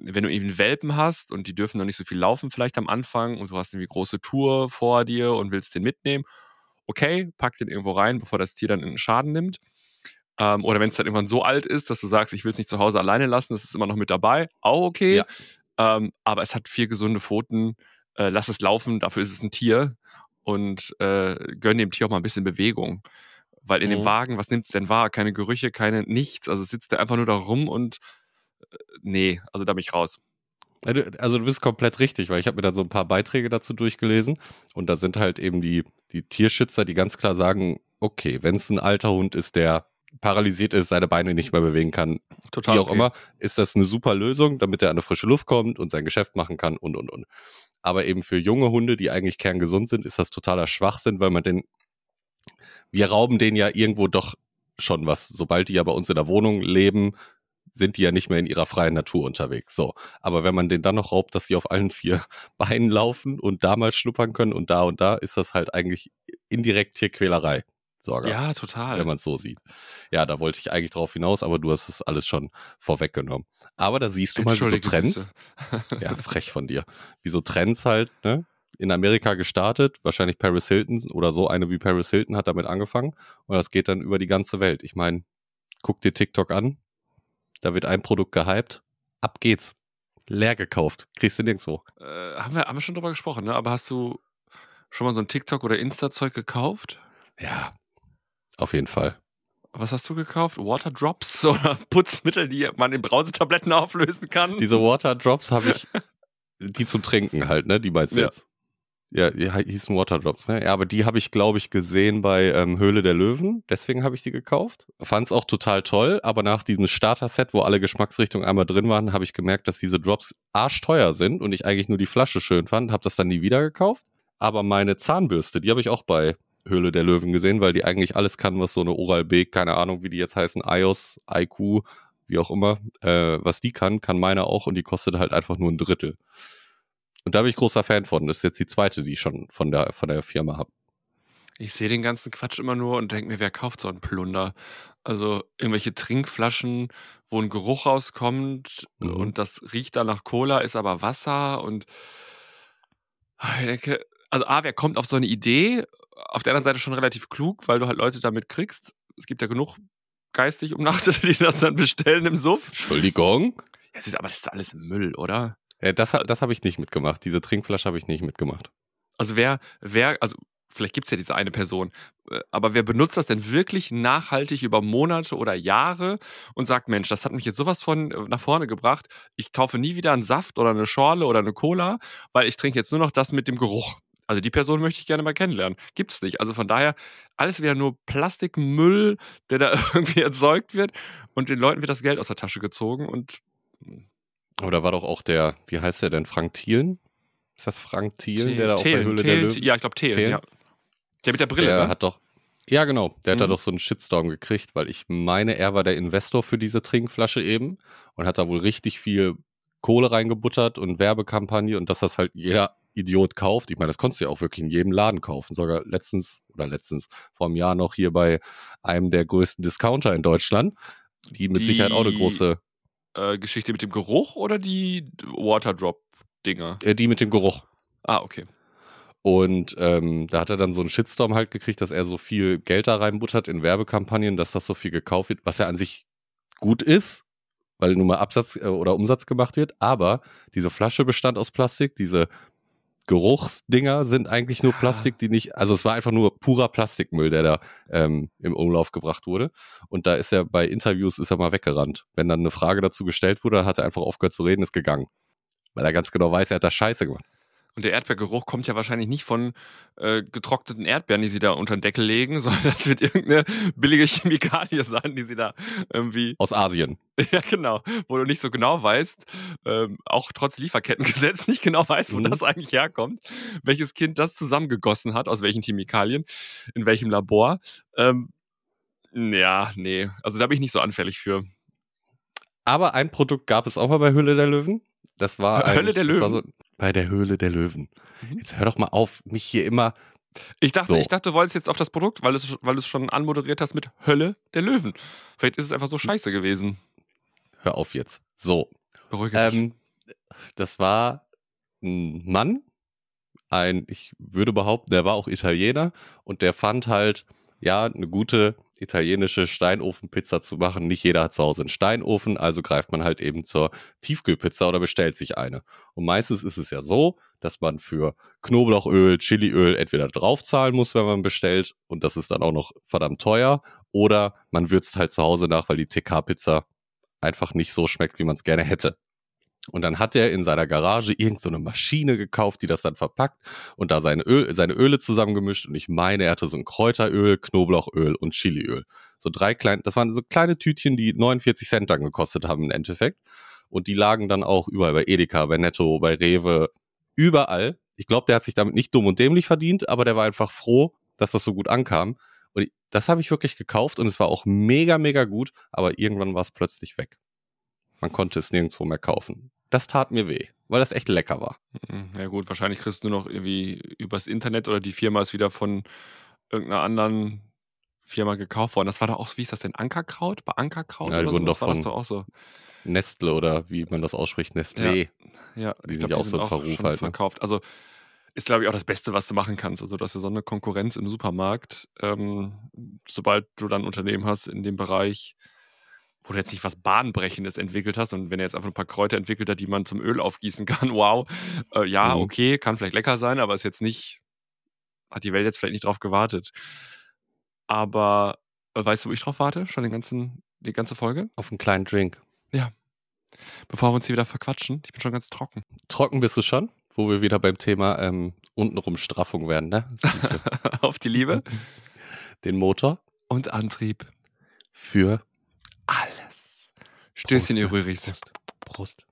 wenn du eben Welpen hast und die dürfen noch nicht so viel laufen vielleicht am Anfang und du hast irgendwie große Tour vor dir und willst den mitnehmen okay, pack den irgendwo rein, bevor das Tier dann einen Schaden nimmt. Ähm, oder wenn es dann irgendwann so alt ist, dass du sagst, ich will es nicht zu Hause alleine lassen, das ist immer noch mit dabei, auch okay. Ja. Ähm, aber es hat vier gesunde Pfoten, äh, lass es laufen, dafür ist es ein Tier und äh, gönn dem Tier auch mal ein bisschen Bewegung. Weil in mhm. dem Wagen, was nimmt es denn wahr? Keine Gerüche, keine nichts. Also sitzt er einfach nur da rum und äh, nee, also da bin ich raus. Also du bist komplett richtig, weil ich habe mir da so ein paar Beiträge dazu durchgelesen und da sind halt eben die, die Tierschützer, die ganz klar sagen, okay, wenn es ein alter Hund ist, der paralysiert ist, seine Beine nicht mehr bewegen kann, Total wie auch okay. immer, ist das eine super Lösung, damit er an eine frische Luft kommt und sein Geschäft machen kann und und und. Aber eben für junge Hunde, die eigentlich kerngesund sind, ist das totaler Schwachsinn, weil man den, wir rauben denen ja irgendwo doch schon was. Sobald die ja bei uns in der Wohnung leben, sind die ja nicht mehr in ihrer freien Natur unterwegs. So. Aber wenn man den dann noch raubt, dass sie auf allen vier Beinen laufen und da mal schnuppern können und da und da, ist das halt eigentlich indirekt Tierquälerei. Sorge. Ja, total. Wenn man es so sieht. Ja, da wollte ich eigentlich drauf hinaus, aber du hast es alles schon vorweggenommen. Aber da siehst du mal, wie so Trends. ja, frech von dir. Wie so Trends halt, ne? In Amerika gestartet, wahrscheinlich Paris Hilton oder so eine wie Paris Hilton hat damit angefangen und das geht dann über die ganze Welt. Ich meine, guck dir TikTok an, da wird ein Produkt gehypt. Ab geht's. Leer gekauft. Kriegst du nirgendwo. Äh, haben, wir, haben wir schon drüber gesprochen, ne? Aber hast du schon mal so ein TikTok- oder Insta-Zeug gekauft? Ja, auf jeden Fall. Was hast du gekauft? Waterdrops oder Putzmittel, die man in Brausetabletten auflösen kann? Diese Waterdrops habe ich, die zum Trinken halt, ne? Die meinst du ja. jetzt? Ja, die hießen Waterdrops, ne? Ja, aber die habe ich, glaube ich, gesehen bei ähm, Höhle der Löwen. Deswegen habe ich die gekauft. Fand es auch total toll, aber nach diesem Starter-Set, wo alle Geschmacksrichtungen einmal drin waren, habe ich gemerkt, dass diese Drops arschteuer sind und ich eigentlich nur die Flasche schön fand. Habe das dann nie wieder gekauft. Aber meine Zahnbürste, die habe ich auch bei Höhle der Löwen gesehen, weil die eigentlich alles kann, was so eine Oral-B, keine Ahnung, wie die jetzt heißen, iOS, IQ, wie auch immer, äh, was die kann, kann meine auch und die kostet halt einfach nur ein Drittel. Und da bin ich großer Fan von. Das ist jetzt die zweite, die ich schon von der, von der Firma habe. Ich sehe den ganzen Quatsch immer nur und denke mir, wer kauft so einen Plunder? Also irgendwelche Trinkflaschen, wo ein Geruch rauskommt mhm. und das riecht dann nach Cola, ist aber Wasser und ich denke, also A, wer kommt auf so eine Idee? Auf der anderen Seite schon relativ klug, weil du halt Leute damit kriegst. Es gibt ja genug geistig Umnachtete, die das dann bestellen im Suff. Entschuldigung. Ja, aber das ist alles Müll, oder? Äh, das das habe ich nicht mitgemacht. Diese Trinkflasche habe ich nicht mitgemacht. Also wer, wer, also vielleicht gibt es ja diese eine Person, äh, aber wer benutzt das denn wirklich nachhaltig über Monate oder Jahre und sagt, Mensch, das hat mich jetzt sowas von äh, nach vorne gebracht, ich kaufe nie wieder einen Saft oder eine Schorle oder eine Cola, weil ich trinke jetzt nur noch das mit dem Geruch. Also die Person möchte ich gerne mal kennenlernen. Gibt's nicht. Also von daher alles wieder nur Plastikmüll, der da irgendwie erzeugt wird und den Leuten wird das Geld aus der Tasche gezogen und hm, oder war doch auch der, wie heißt der denn, Frank Thielen? Ist das Frank Thielen, der da auch bei Höhle Thelen, der Löwen? Ja, ich glaube Thielen, ja. Der mit der Brille, Der ne? hat doch, ja genau, der mhm. hat da doch so einen Shitstorm gekriegt, weil ich meine, er war der Investor für diese Trinkflasche eben und hat da wohl richtig viel Kohle reingebuttert und Werbekampagne und dass das halt jeder Idiot kauft. Ich meine, das konntest du ja auch wirklich in jedem Laden kaufen. Sogar letztens oder letztens vor einem Jahr noch hier bei einem der größten Discounter in Deutschland, die mit die, Sicherheit auch eine große äh, Geschichte mit dem Geruch oder die Waterdrop-Dinger? Äh, die mit dem Geruch. Ah, okay. Und ähm, da hat er dann so einen Shitstorm halt gekriegt, dass er so viel Geld da reinbuttert in Werbekampagnen, dass das so viel gekauft wird, was ja an sich gut ist, weil nun mal Absatz äh, oder Umsatz gemacht wird. Aber diese Flasche bestand aus Plastik, diese Geruchsdinger sind eigentlich nur Plastik, die nicht, also es war einfach nur purer Plastikmüll, der da ähm, im Umlauf gebracht wurde. Und da ist er bei Interviews ist er mal weggerannt. Wenn dann eine Frage dazu gestellt wurde, dann hat er einfach aufgehört zu reden, ist gegangen. Weil er ganz genau weiß, er hat da Scheiße gemacht. Und der Erdbeergeruch kommt ja wahrscheinlich nicht von äh, getrockneten Erdbeeren, die sie da unter den Deckel legen, sondern das wird irgendeine billige Chemikalie sein, die sie da irgendwie. Aus Asien. Ja, genau. Wo du nicht so genau weißt, ähm, auch trotz Lieferkettengesetz nicht genau weißt, wo mhm. das eigentlich herkommt, welches Kind das zusammengegossen hat, aus welchen Chemikalien, in welchem Labor. Ähm, ja, nee. Also da bin ich nicht so anfällig für. Aber ein Produkt gab es auch mal bei Höhle der Löwen. Das war ein, Hölle der Löwen. So, bei der Höhle der Löwen. Mhm. Jetzt hör doch mal auf, mich hier immer. Ich dachte, so. ich dachte, du wolltest jetzt auf das Produkt, weil, es, weil du es schon anmoderiert hast mit Hölle der Löwen. Vielleicht ist es einfach so scheiße gewesen. Hör auf jetzt. So. Beruhige ähm, Das war ein Mann, ein, ich würde behaupten, der war auch Italiener und der fand halt, ja, eine gute italienische Steinofenpizza zu machen. Nicht jeder hat zu Hause einen Steinofen, also greift man halt eben zur Tiefkühlpizza oder bestellt sich eine. Und meistens ist es ja so, dass man für Knoblauchöl, Chiliöl entweder draufzahlen muss, wenn man bestellt, und das ist dann auch noch verdammt teuer, oder man würzt halt zu Hause nach, weil die TK-Pizza einfach nicht so schmeckt, wie man es gerne hätte. Und dann hat er in seiner Garage irgendeine so Maschine gekauft, die das dann verpackt und da seine, Öl, seine Öle zusammengemischt. Und ich meine, er hatte so ein Kräuteröl, Knoblauchöl und Chiliöl. So drei kleine, das waren so kleine Tütchen, die 49 Cent dann gekostet haben im Endeffekt. Und die lagen dann auch überall bei Edeka, bei Netto, bei Rewe, überall. Ich glaube, der hat sich damit nicht dumm und dämlich verdient, aber der war einfach froh, dass das so gut ankam. Und das habe ich wirklich gekauft und es war auch mega, mega gut, aber irgendwann war es plötzlich weg. Man konnte es nirgendwo mehr kaufen das tat mir weh, weil das echt lecker war. Mhm, ja gut, wahrscheinlich kriegst du noch irgendwie übers Internet oder die Firma ist wieder von irgendeiner anderen Firma gekauft worden. Das war doch auch, wie ist das denn, Ankerkraut? Bei Ankerkraut ja, die oder wurden so? Doch von doch auch so. Nestle oder wie man das ausspricht, Nestlé. Ja, ja die sind glaub, ja auch so ein Verruf halt. Ne? Verkauft. Also ist, glaube ich, auch das Beste, was du machen kannst. Also, dass du so eine Konkurrenz im Supermarkt, ähm, sobald du dann ein Unternehmen hast in dem Bereich, wo du jetzt nicht was Bahnbrechendes entwickelt hast und wenn er jetzt einfach ein paar Kräuter entwickelt hat, die man zum Öl aufgießen kann, wow, äh, ja, mhm. okay, kann vielleicht lecker sein, aber ist jetzt nicht, hat die Welt jetzt vielleicht nicht drauf gewartet. Aber äh, weißt du, wo ich drauf warte? Schon den ganzen, die ganze Folge? Auf einen kleinen Drink. Ja. Bevor wir uns hier wieder verquatschen, ich bin schon ganz trocken. Trocken bist du schon? wo wir wieder beim Thema ähm, untenrum Straffung werden, ne? Auf die Liebe Den Motor und Antrieb. für Alles. Stößchen, ihr ne? Rührigs. Prost. Prost.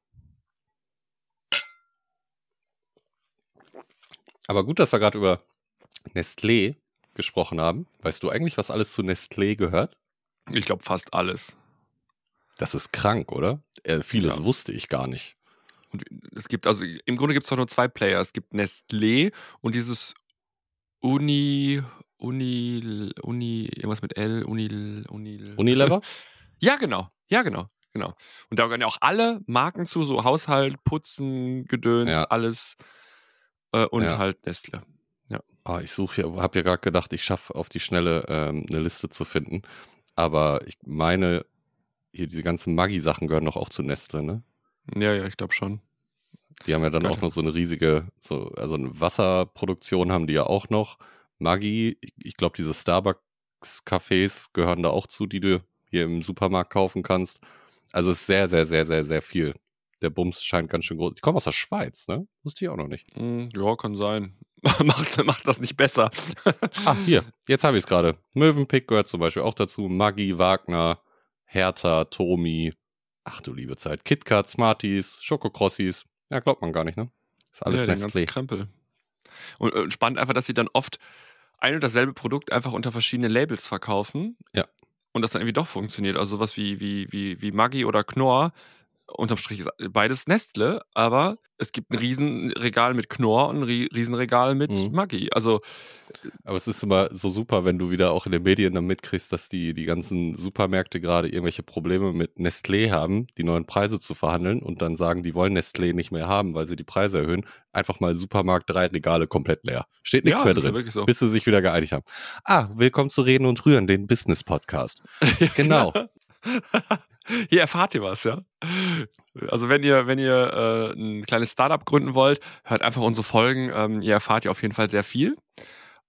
Aber gut, dass wir gerade über Nestlé gesprochen haben. Weißt du eigentlich, was alles zu Nestlé gehört? Ich glaube fast alles. Das ist krank, oder? Äh, vieles Ja. wusste ich gar nicht. Und es gibt, also im Grunde gibt es doch nur zwei Player. Es gibt Nestlé und dieses Uni, Uni, Uni, irgendwas mit L, Uni, Uni. Unilever? Ja, genau. Ja, genau. Genau. Und da gehören ja auch alle Marken zu, so Haushalt, Putzen, Gedöns, Ja. alles. Äh, und Ja. halt Nestle. Ah, ich suche hier, habe ja gerade gedacht, ich schaffe auf die Schnelle ähm, eine Liste zu finden. Aber ich meine, hier diese ganzen Maggi-Sachen gehören doch auch zu Nestle, ne? Ja, ja, ich glaube schon. Die haben ja dann Gehört auch noch so eine riesige, so, also eine Wasserproduktion haben die ja auch noch. Maggi, ich- ich glaube, diese Starbucks-Cafés gehören da auch zu, die du hier im Supermarkt kaufen kannst. Also es ist sehr, sehr, sehr, sehr, sehr viel. Der Bums scheint ganz schön groß. Ich komme aus der Schweiz, ne? Wusste ich auch noch nicht. Hm, ja, kann sein. macht, macht das nicht besser. Ah, hier, jetzt habe ich es gerade. Mövenpick gehört zum Beispiel auch dazu. Maggi, Wagner, Hertha, Tomi. Ach du liebe Zeit. KitKat, Smarties, Schokokrossis. Ja, glaubt man gar nicht, ne? Ist alles ja, Nestlé. Krempel. Und äh, spannend einfach, dass sie dann oft ein und dasselbe Produkt einfach unter verschiedenen Labels verkaufen. Ja. Und das dann irgendwie doch funktioniert. Also sowas wie, wie, wie, wie Maggi oder Knorr. Unterm Strich ist beides Nestle, aber es gibt ein Riesenregal mit Knorr und ein Rie- Riesenregal mit Mhm. Maggi. Also Aber es ist immer so super, wenn du wieder auch in den Medien dann mitkriegst, dass die, die ganzen Supermärkte gerade irgendwelche Probleme mit Nestlé haben, die neuen Preise zu verhandeln und dann sagen, die wollen Nestlé nicht mehr haben, weil sie die Preise erhöhen. Einfach mal Supermarkt, drei Regale komplett leer. Steht nichts ja, mehr ja drin. wirklich so. Bis sie sich wieder geeinigt haben. Ah, willkommen zu Reden und Rühren, den Business-Podcast. Ja, Genau. Hier erfahrt ihr was, ja. Also wenn ihr, wenn ihr äh, ein kleines Startup gründen wollt, hört einfach unsere Folgen. Ähm, ihr erfahrt ja auf jeden Fall sehr viel.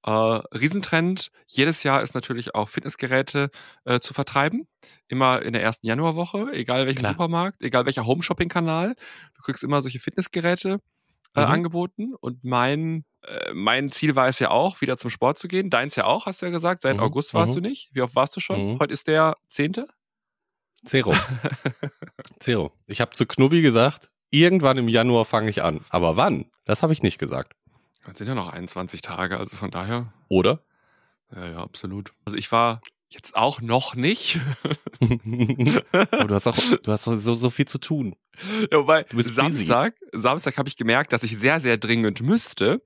Äh, Riesentrend, jedes Jahr ist natürlich auch Fitnessgeräte äh, zu vertreiben. Immer in der ersten Januarwoche, egal welchem Klar. Supermarkt, egal welcher Home-Shopping-Kanal. Du kriegst immer solche Fitnessgeräte äh, Mhm. angeboten. Und mein, äh, mein Ziel war es ja auch, wieder zum Sport zu gehen. Deins ja auch, hast du ja gesagt. Seit Mhm. August warst Mhm. du nicht. Wie oft warst du schon? Mhm. Heute ist der zehnte. Zero. Zero. Ich habe zu Knubbi gesagt, irgendwann im Januar fange ich an. Aber wann? Das habe ich nicht gesagt. Es sind ja noch 21 Tage, also von daher. Oder? Ja, ja, absolut. Also ich war jetzt auch noch nicht. Du hast auch du hast so, so viel zu tun. ja, wobei, bist busy. Samstag, Samstag habe ich gemerkt, dass ich sehr, sehr dringend müsste.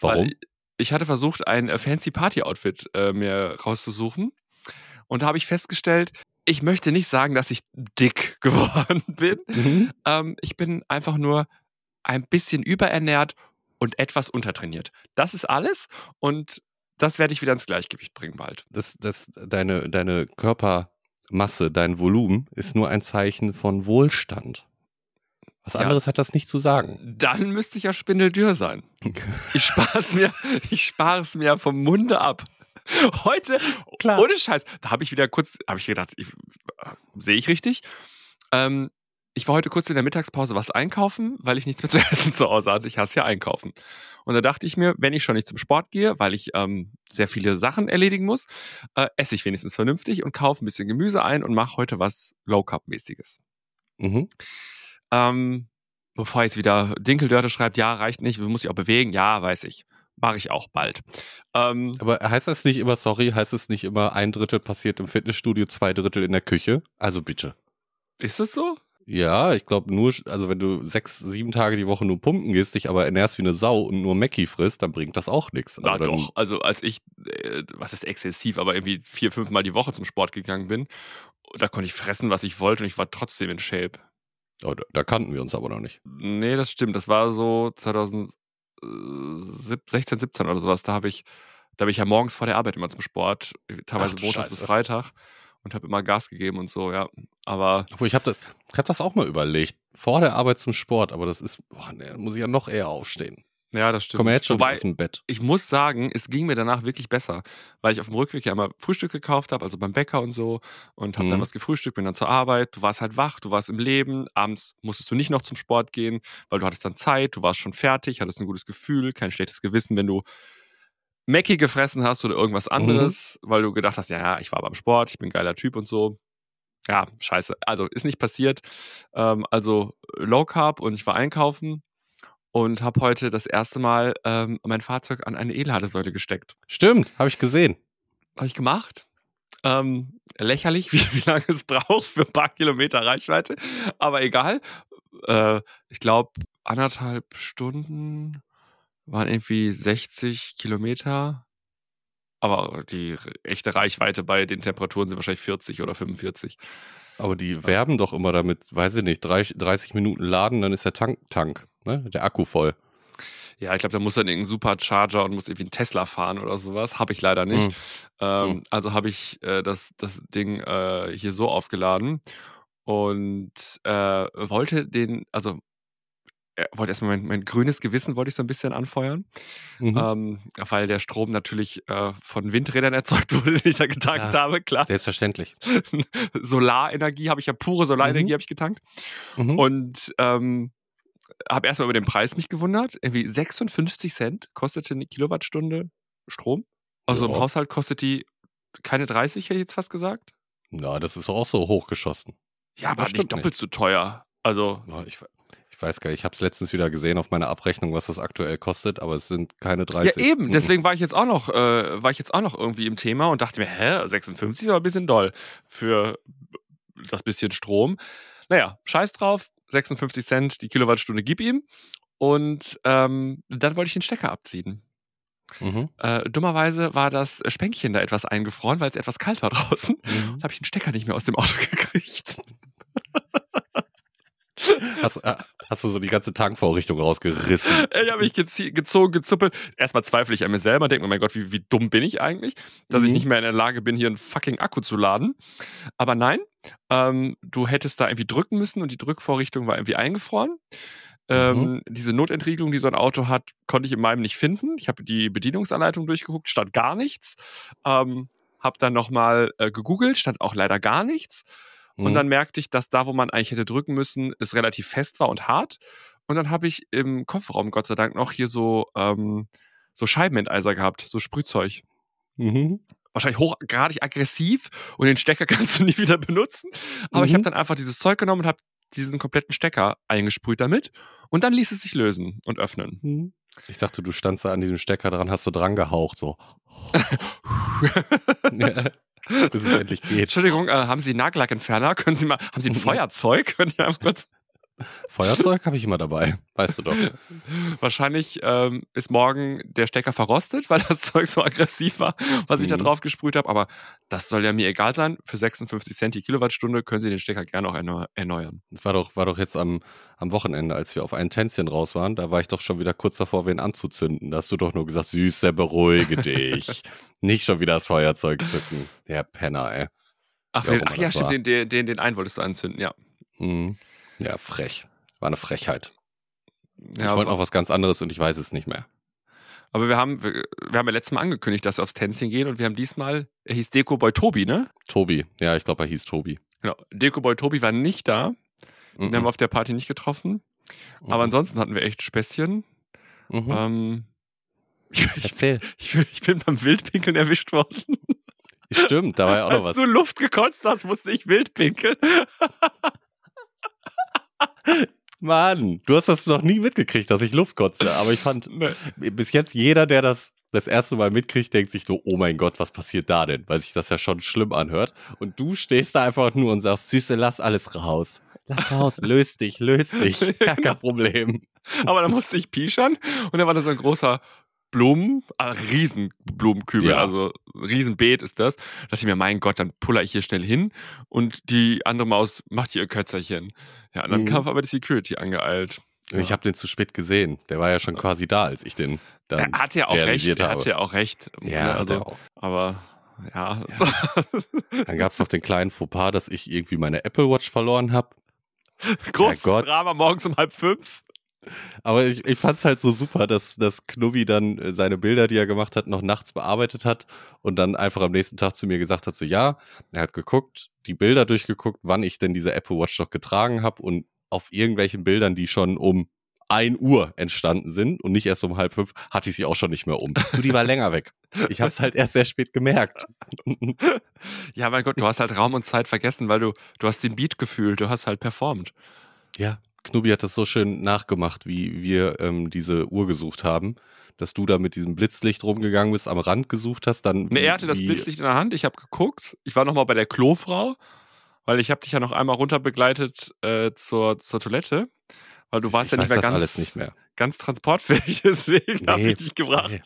Warum? Weil ich hatte versucht, ein äh, fancy Party-Outfit äh, mir rauszusuchen. Und da habe ich festgestellt, ich möchte nicht sagen, dass ich dick geworden bin. Mhm. Ähm, ich bin einfach nur ein bisschen überernährt und etwas untertrainiert. Das ist alles. Und das werde ich wieder ins Gleichgewicht bringen bald. Das, das, deine, deine Körpermasse, dein Volumen ist nur ein Zeichen von Wohlstand. Was Ja. anderes hat das nicht zu sagen. Dann müsste ich ja spindeldür sein. Ich spare es mir, ich spare es mir vom Munde ab. Heute, Klar. ohne Scheiß, da habe ich wieder kurz, habe ich gedacht, äh, sehe ich richtig? Ähm, ich war heute kurz in der Mittagspause was einkaufen, weil ich nichts mehr zu essen zu Hause hatte. Ich hasse ja einkaufen. Und da dachte ich mir, wenn ich schon nicht zum Sport gehe, weil ich ähm, sehr viele Sachen erledigen muss, äh, esse ich wenigstens vernünftig und kaufe ein bisschen Gemüse ein und mache heute was Low-Carb-mäßiges. Mhm. Ähm, bevor jetzt wieder Dinkeldörte schreibt, ja, reicht nicht, muss ich auch bewegen, ja, weiß ich. Mache ich auch bald. Ähm, Aber heißt das nicht immer, sorry, heißt es nicht immer, ein Drittel passiert im Fitnessstudio, zwei Drittel in der Küche? Also bitte. ist das so? Ja, ich glaube nur, also wenn du sechs, sieben Tage die Woche nur pumpen gehst, dich aber ernährst wie eine Sau und nur Mackie frisst, dann bringt das auch nichts. Na Also doch. Also als ich, äh, was ist exzessiv, aber irgendwie vier, fünf Mal die Woche zum Sport gegangen bin, da konnte ich fressen, was ich wollte und ich war trotzdem in Shape. Oh, da, da kannten wir uns aber noch nicht. Nee, das stimmt. Das war so 2016, 17 oder sowas. Da habe ich, da bin ich ja morgens vor der Arbeit immer zum Sport, teilweise Ach montags bis Scheiße. Freitag und habe immer Gas gegeben und so, ja. Aber Obwohl, ich habe das, ich hab das auch mal überlegt. Vor der Arbeit zum Sport, aber das ist, boah, nee, da muss ich ja noch eher aufstehen. Ja, das stimmt. Komm jetzt schon Wobei, aus dem Bett. ich muss sagen, es ging mir danach wirklich besser, weil ich auf dem Rückweg ja immer Frühstück gekauft habe, also beim Bäcker und so, und habe dann Mhm. was gefrühstückt, bin dann zur Arbeit. Du warst halt wach, du warst im Leben. Abends musstest du nicht noch zum Sport gehen, weil du hattest dann Zeit, du warst schon fertig, hattest ein gutes Gefühl, kein schlechtes Gewissen, wenn du Mackie gefressen hast oder irgendwas anderes, weil du gedacht hast, ja, ja, ich war beim Sport, ich bin ein geiler Typ und so. Ja, scheiße. Also ist nicht passiert. Ähm, also Low Carb und ich war einkaufen und habe heute das erste Mal ähm, mein Fahrzeug an eine E-Ladesäule gesteckt. Stimmt, habe ich gesehen. Habe ich gemacht. Ähm, lächerlich, wie, wie lange es braucht für ein paar Kilometer Reichweite. Aber egal. Äh, ich glaube, anderthalb Stunden waren irgendwie 60 Kilometer. Aber die echte Reichweite bei den Temperaturen sind wahrscheinlich 40 oder 45. Aber die werben doch immer damit, weiß ich nicht, 30, 30 Minuten laden, dann ist der Tank, Tank ne? der Akku voll. Ja, ich glaube, da muss dann irgendein Supercharger und muss irgendwie einen Tesla fahren oder sowas. Habe ich leider nicht. Mhm. Ähm, Mhm. Also habe ich äh, das, das Ding äh, hier so aufgeladen und äh, wollte den, also äh, wollte erstmal mein, mein grünes Gewissen wollte ich so ein bisschen anfeuern, Mhm. ähm, weil der Strom natürlich äh, von Windrädern erzeugt wurde, den ich da getankt Ja. habe, klar. Selbstverständlich. Solarenergie habe ich ja, pure Solarenergie Mhm. habe ich getankt. Mhm. Und ähm, habe erstmal über den Preis mich gewundert. Irgendwie 56 Cent kostete eine Kilowattstunde Strom. Also im Ja. Haushalt kostet die keine 30, hätte ich jetzt fast gesagt. Na, das ist auch so hochgeschossen. Ja, aber nicht doppelt so teuer. Also, Ja, ich, ich weiß gar nicht, ich habe es letztens wieder gesehen auf meiner Abrechnung, was das aktuell kostet, aber es sind keine 30. ja eben, Mhm. deswegen war ich jetzt auch noch, äh, war ich jetzt auch noch irgendwie im Thema und dachte mir, hä, 56 ist aber ein bisschen doll für das bisschen Strom. Naja, scheiß drauf, 56 Cent die Kilowattstunde gib ihm. Und ähm, dann wollte ich den Stecker abziehen. Mhm. Äh, dummerweise war das Spänkchen da etwas eingefroren, weil es etwas kalt war draußen. Mhm. Da habe ich den Stecker nicht mehr aus dem Auto gekriegt. Hast, äh, hast du so die ganze Tankvorrichtung rausgerissen? Ich habe mich gezogen, gezuppelt. Erstmal zweifle ich an mir selber, denke mir, mein Gott, wie, wie dumm bin ich eigentlich, dass ich Mhm. nicht mehr in der Lage bin, hier einen fucking Akku zu laden. Aber nein, ähm, du hättest da irgendwie drücken müssen und die Drückvorrichtung war irgendwie eingefroren. Ähm, Diese Notentriegelung, die so ein Auto hat, konnte ich in meinem nicht finden. Ich habe die Bedienungsanleitung durchgeguckt, stand gar nichts. Ähm, habe dann nochmal äh, gegoogelt, stand auch leider gar nichts. Und Mhm. dann merkte ich, dass da, wo man eigentlich hätte drücken müssen, es relativ fest war und hart. Und dann habe ich im Kofferraum Gott sei Dank noch hier so, ähm, so Scheibenenteiser gehabt, so Sprühzeug. Mhm. Wahrscheinlich hochgradig aggressiv und den Stecker kannst du nie wieder benutzen. Aber ich Mhm. habe dann einfach dieses Zeug genommen und habe diesen kompletten Stecker eingesprüht damit. Und dann ließ es sich lösen und öffnen. Mhm. Ich dachte, du standst da an diesem Stecker dran, hast du dran gehaucht, so. Ja, Bis es endlich geht. Entschuldigung, äh, haben Sie Nagellackentferner? Können Sie mal, haben Sie ein Mhm. Feuerzeug? Können Sie einfach kurz Feuerzeug habe ich immer dabei, weißt du doch. Wahrscheinlich ähm, ist morgen der Stecker verrostet, weil das Zeug so aggressiv war, was ich da Mhm. drauf gesprüht habe. Aber das soll ja mir egal sein. Für 56 Cent die Kilowattstunde können Sie den Stecker gerne auch erneu erneuern. Das war doch, war doch jetzt am, am Wochenende, als wir auf ein Tänzchen raus waren, da war ich doch schon wieder kurz davor, wen anzuzünden. Da hast du doch nur gesagt, Süße, beruhige dich. Nicht schon wieder das Feuerzeug zücken. Der Penner, ey. Ach, ach ja, stimmt, den, den, den einen wolltest du anzünden, ja. Mhm. Ja, frech. War eine Frechheit. ich ja wollte aber, noch was ganz anderes und ich weiß es nicht mehr. aber wir haben, wir, wir haben ja letztes Mal angekündigt, dass wir aufs Tänzchen gehen und wir haben diesmal, er hieß Dekoboy Tobi, ne? Tobi. Ja, ich glaube, er hieß Tobi. Genau. Dekoboy Tobi war nicht da. Den Mhm. haben wir auf der Party nicht getroffen. Aber Mhm. ansonsten hatten wir echt Späßchen. Mhm. Ähm, ich, ich, Erzähl. ich, ich bin beim Wildpinkeln erwischt worden. Stimmt, da war ja auch noch Als was. du Luft gekotzt hast, musste ich wild pinkeln. Mann, du hast das noch nie mitgekriegt, dass ich Luft kotze. Aber ich fand, bis jetzt jeder, der das das erste Mal mitkriegt, denkt sich so, oh mein Gott, was passiert da denn? Weil sich das ja schon schlimm anhört. Und du stehst da einfach nur und sagst, Süße, lass alles raus. Lass raus, löst dich, löst dich. Gar kein Problem. Aber dann musste ich pischern und dann war da so ein großer Blumen, ah, Riesenblumenkübel, Ja. also Riesenbeet ist das. Da dachte ich mir, mein Gott, dann puller ich hier schnell hin und die andere Maus macht hier ihr Kötzerchen. Ja, und dann Mhm. kam aber die Security angeeilt. Ich habe den zu spät gesehen. Der war ja schon quasi da, als ich den dann Er hat ja auch recht, er hat ja auch recht. Ja, ne, also, auch. aber ja, Ja. Dann gab es noch den kleinen Fauxpas, dass ich irgendwie meine Apple Watch verloren habe. großes Gott. Drama morgens um halb fünf. Aber ich, ich fand es halt so super, dass, dass Knubbi dann äh, seine Bilder, die er gemacht hat, noch nachts bearbeitet hat und dann einfach am nächsten Tag zu mir gesagt hat, so ja, er hat geguckt, die Bilder durchgeguckt, wann ich denn diese Apple Watch noch getragen habe und auf irgendwelchen Bildern, die schon um 1 Uhr entstanden sind und nicht erst um halb fünf, hatte ich sie auch schon nicht mehr um. Du, die war länger weg. Ich habe es halt erst sehr spät gemerkt. ja, mein Gott, du hast halt Raum und Zeit vergessen, weil du, du hast den Beat gefühlt, du hast halt performt. Ja, Knubi hat das so schön nachgemacht, wie wir ähm, diese Uhr gesucht haben, dass du da mit diesem Blitzlicht rumgegangen bist, am Rand gesucht hast. Dann ne, er hatte das Blitzlicht in der Hand, ich habe geguckt, ich war nochmal bei der Klofrau, weil ich habe dich ja noch einmal runter begleitet äh, zur, zur Toilette, weil du warst ich ja nicht mehr ganz, nicht mehr ganz transportfähig, deswegen nee, habe ich dich gebracht. Nee.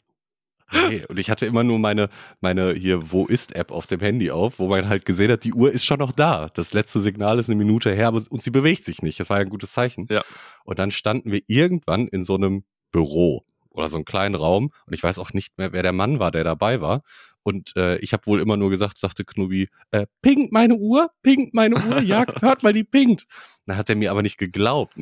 Nee, und ich hatte immer nur meine, meine hier Wo ist App auf dem Handy auf, wo man halt gesehen hat, die Uhr ist schon noch da. Das letzte Signal ist eine Minute her und sie bewegt sich nicht. Das war ja ein gutes Zeichen. Ja. Und dann standen wir irgendwann in so einem Büro oder so einem kleinen Raum und ich weiß auch nicht mehr, wer der Mann war, der dabei war. Und äh, ich habe wohl immer nur gesagt, sagte Knubi, äh, pinkt meine Uhr, pinkt meine Uhr, ja, hört mal, die pinkt. Dann hat er mir aber nicht geglaubt.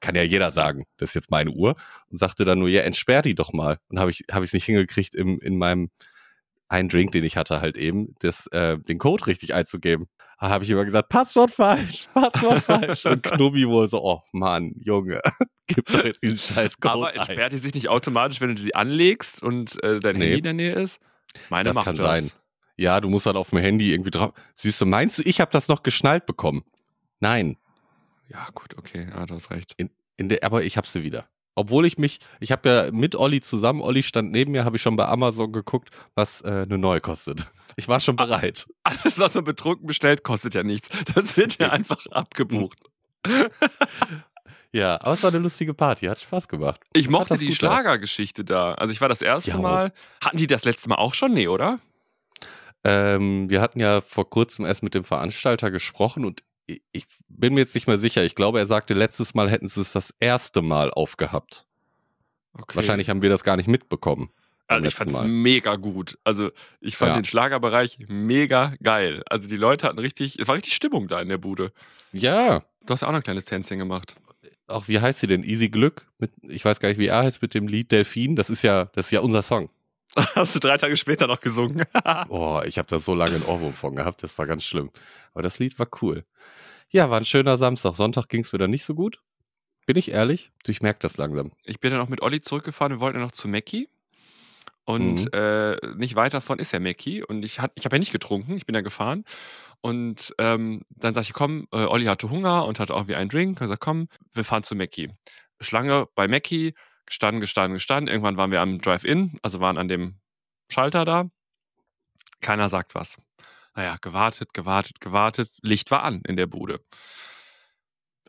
Kann ja jeder sagen, das ist jetzt meine Uhr. Und sagte dann nur, ja, entsperr die doch mal. Und habe ich habe ich nicht hingekriegt, im, in meinem einen Drink, den ich hatte, halt eben, das, äh, den Code richtig einzugeben. Da habe ich immer gesagt, Passwort falsch, Passwort falsch. Und Knubi wohl so, oh Mann, Junge, gib doch jetzt diesen scheiß Code Aber entsperrt die sich nicht automatisch, wenn du sie anlegst und äh, dein nee. Handy in der Nähe ist? Meine das macht kann das. sein. Ja, du musst halt auf dem Handy irgendwie drauf. Siehst du, meinst du, ich habe das noch geschnallt bekommen? Nein. Ja, gut, okay, ja, du hast recht. In, in der, aber ich habe sie wieder. Obwohl ich mich, ich habe ja mit Olli zusammen, Olli stand neben mir, habe ich schon bei Amazon geguckt, was äh, eine neue kostet. Ich war schon bereit. Alles, was man betrunken bestellt, kostet ja nichts. Das wird ja einfach abgebucht. Ja, aber es war eine lustige Party, hat Spaß gemacht. Ich mochte die Schlagergeschichte da. Also ich war das erste ja, Mal. Hatten die das letzte Mal auch schon? Nee, oder? Ähm, wir hatten ja vor kurzem erst mit dem Veranstalter gesprochen und ich, ich bin mir jetzt nicht mehr sicher. Ich glaube, er sagte, letztes Mal hätten sie es das erste Mal aufgehabt. Okay. Wahrscheinlich haben wir das gar nicht mitbekommen. Also ich fand es mega gut. Also ich fand ja. den Schlagerbereich mega geil. Also die Leute hatten richtig, es war richtig Stimmung da in der Bude. Ja. Du hast ja auch noch ein kleines Tänzchen gemacht auch, wie heißt sie denn? Easy Glück? Mit, ich weiß gar nicht, wie er heißt mit dem Lied Delfin. Das ist ja, das ist ja unser Song. Hast du drei Tage später noch gesungen? Boah, ich habe da so lange einen Ohrwurm von gehabt, das war ganz schlimm. Aber das Lied war cool. Ja, war ein schöner Samstag. Sonntag ging es wieder nicht so gut. Bin ich ehrlich? Ich merke das langsam. Ich bin dann auch mit Olli zurückgefahren. Wir wollten ja noch zu Mackie. Und mhm. äh, nicht weit davon ist ja Mackie. Und ich, ich habe ja nicht getrunken, ich bin ja gefahren. Und ähm, dann sag ich, komm, äh, Olli hatte Hunger und hatte auch wie einen Drink. Und ich sag, komm, wir fahren zu Mackie. Schlange bei Mackie, gestanden, gestanden, gestanden. Irgendwann waren wir am Drive-In, also waren an dem Schalter da. Keiner sagt was. Naja, gewartet, gewartet, gewartet. Licht war an in der Bude.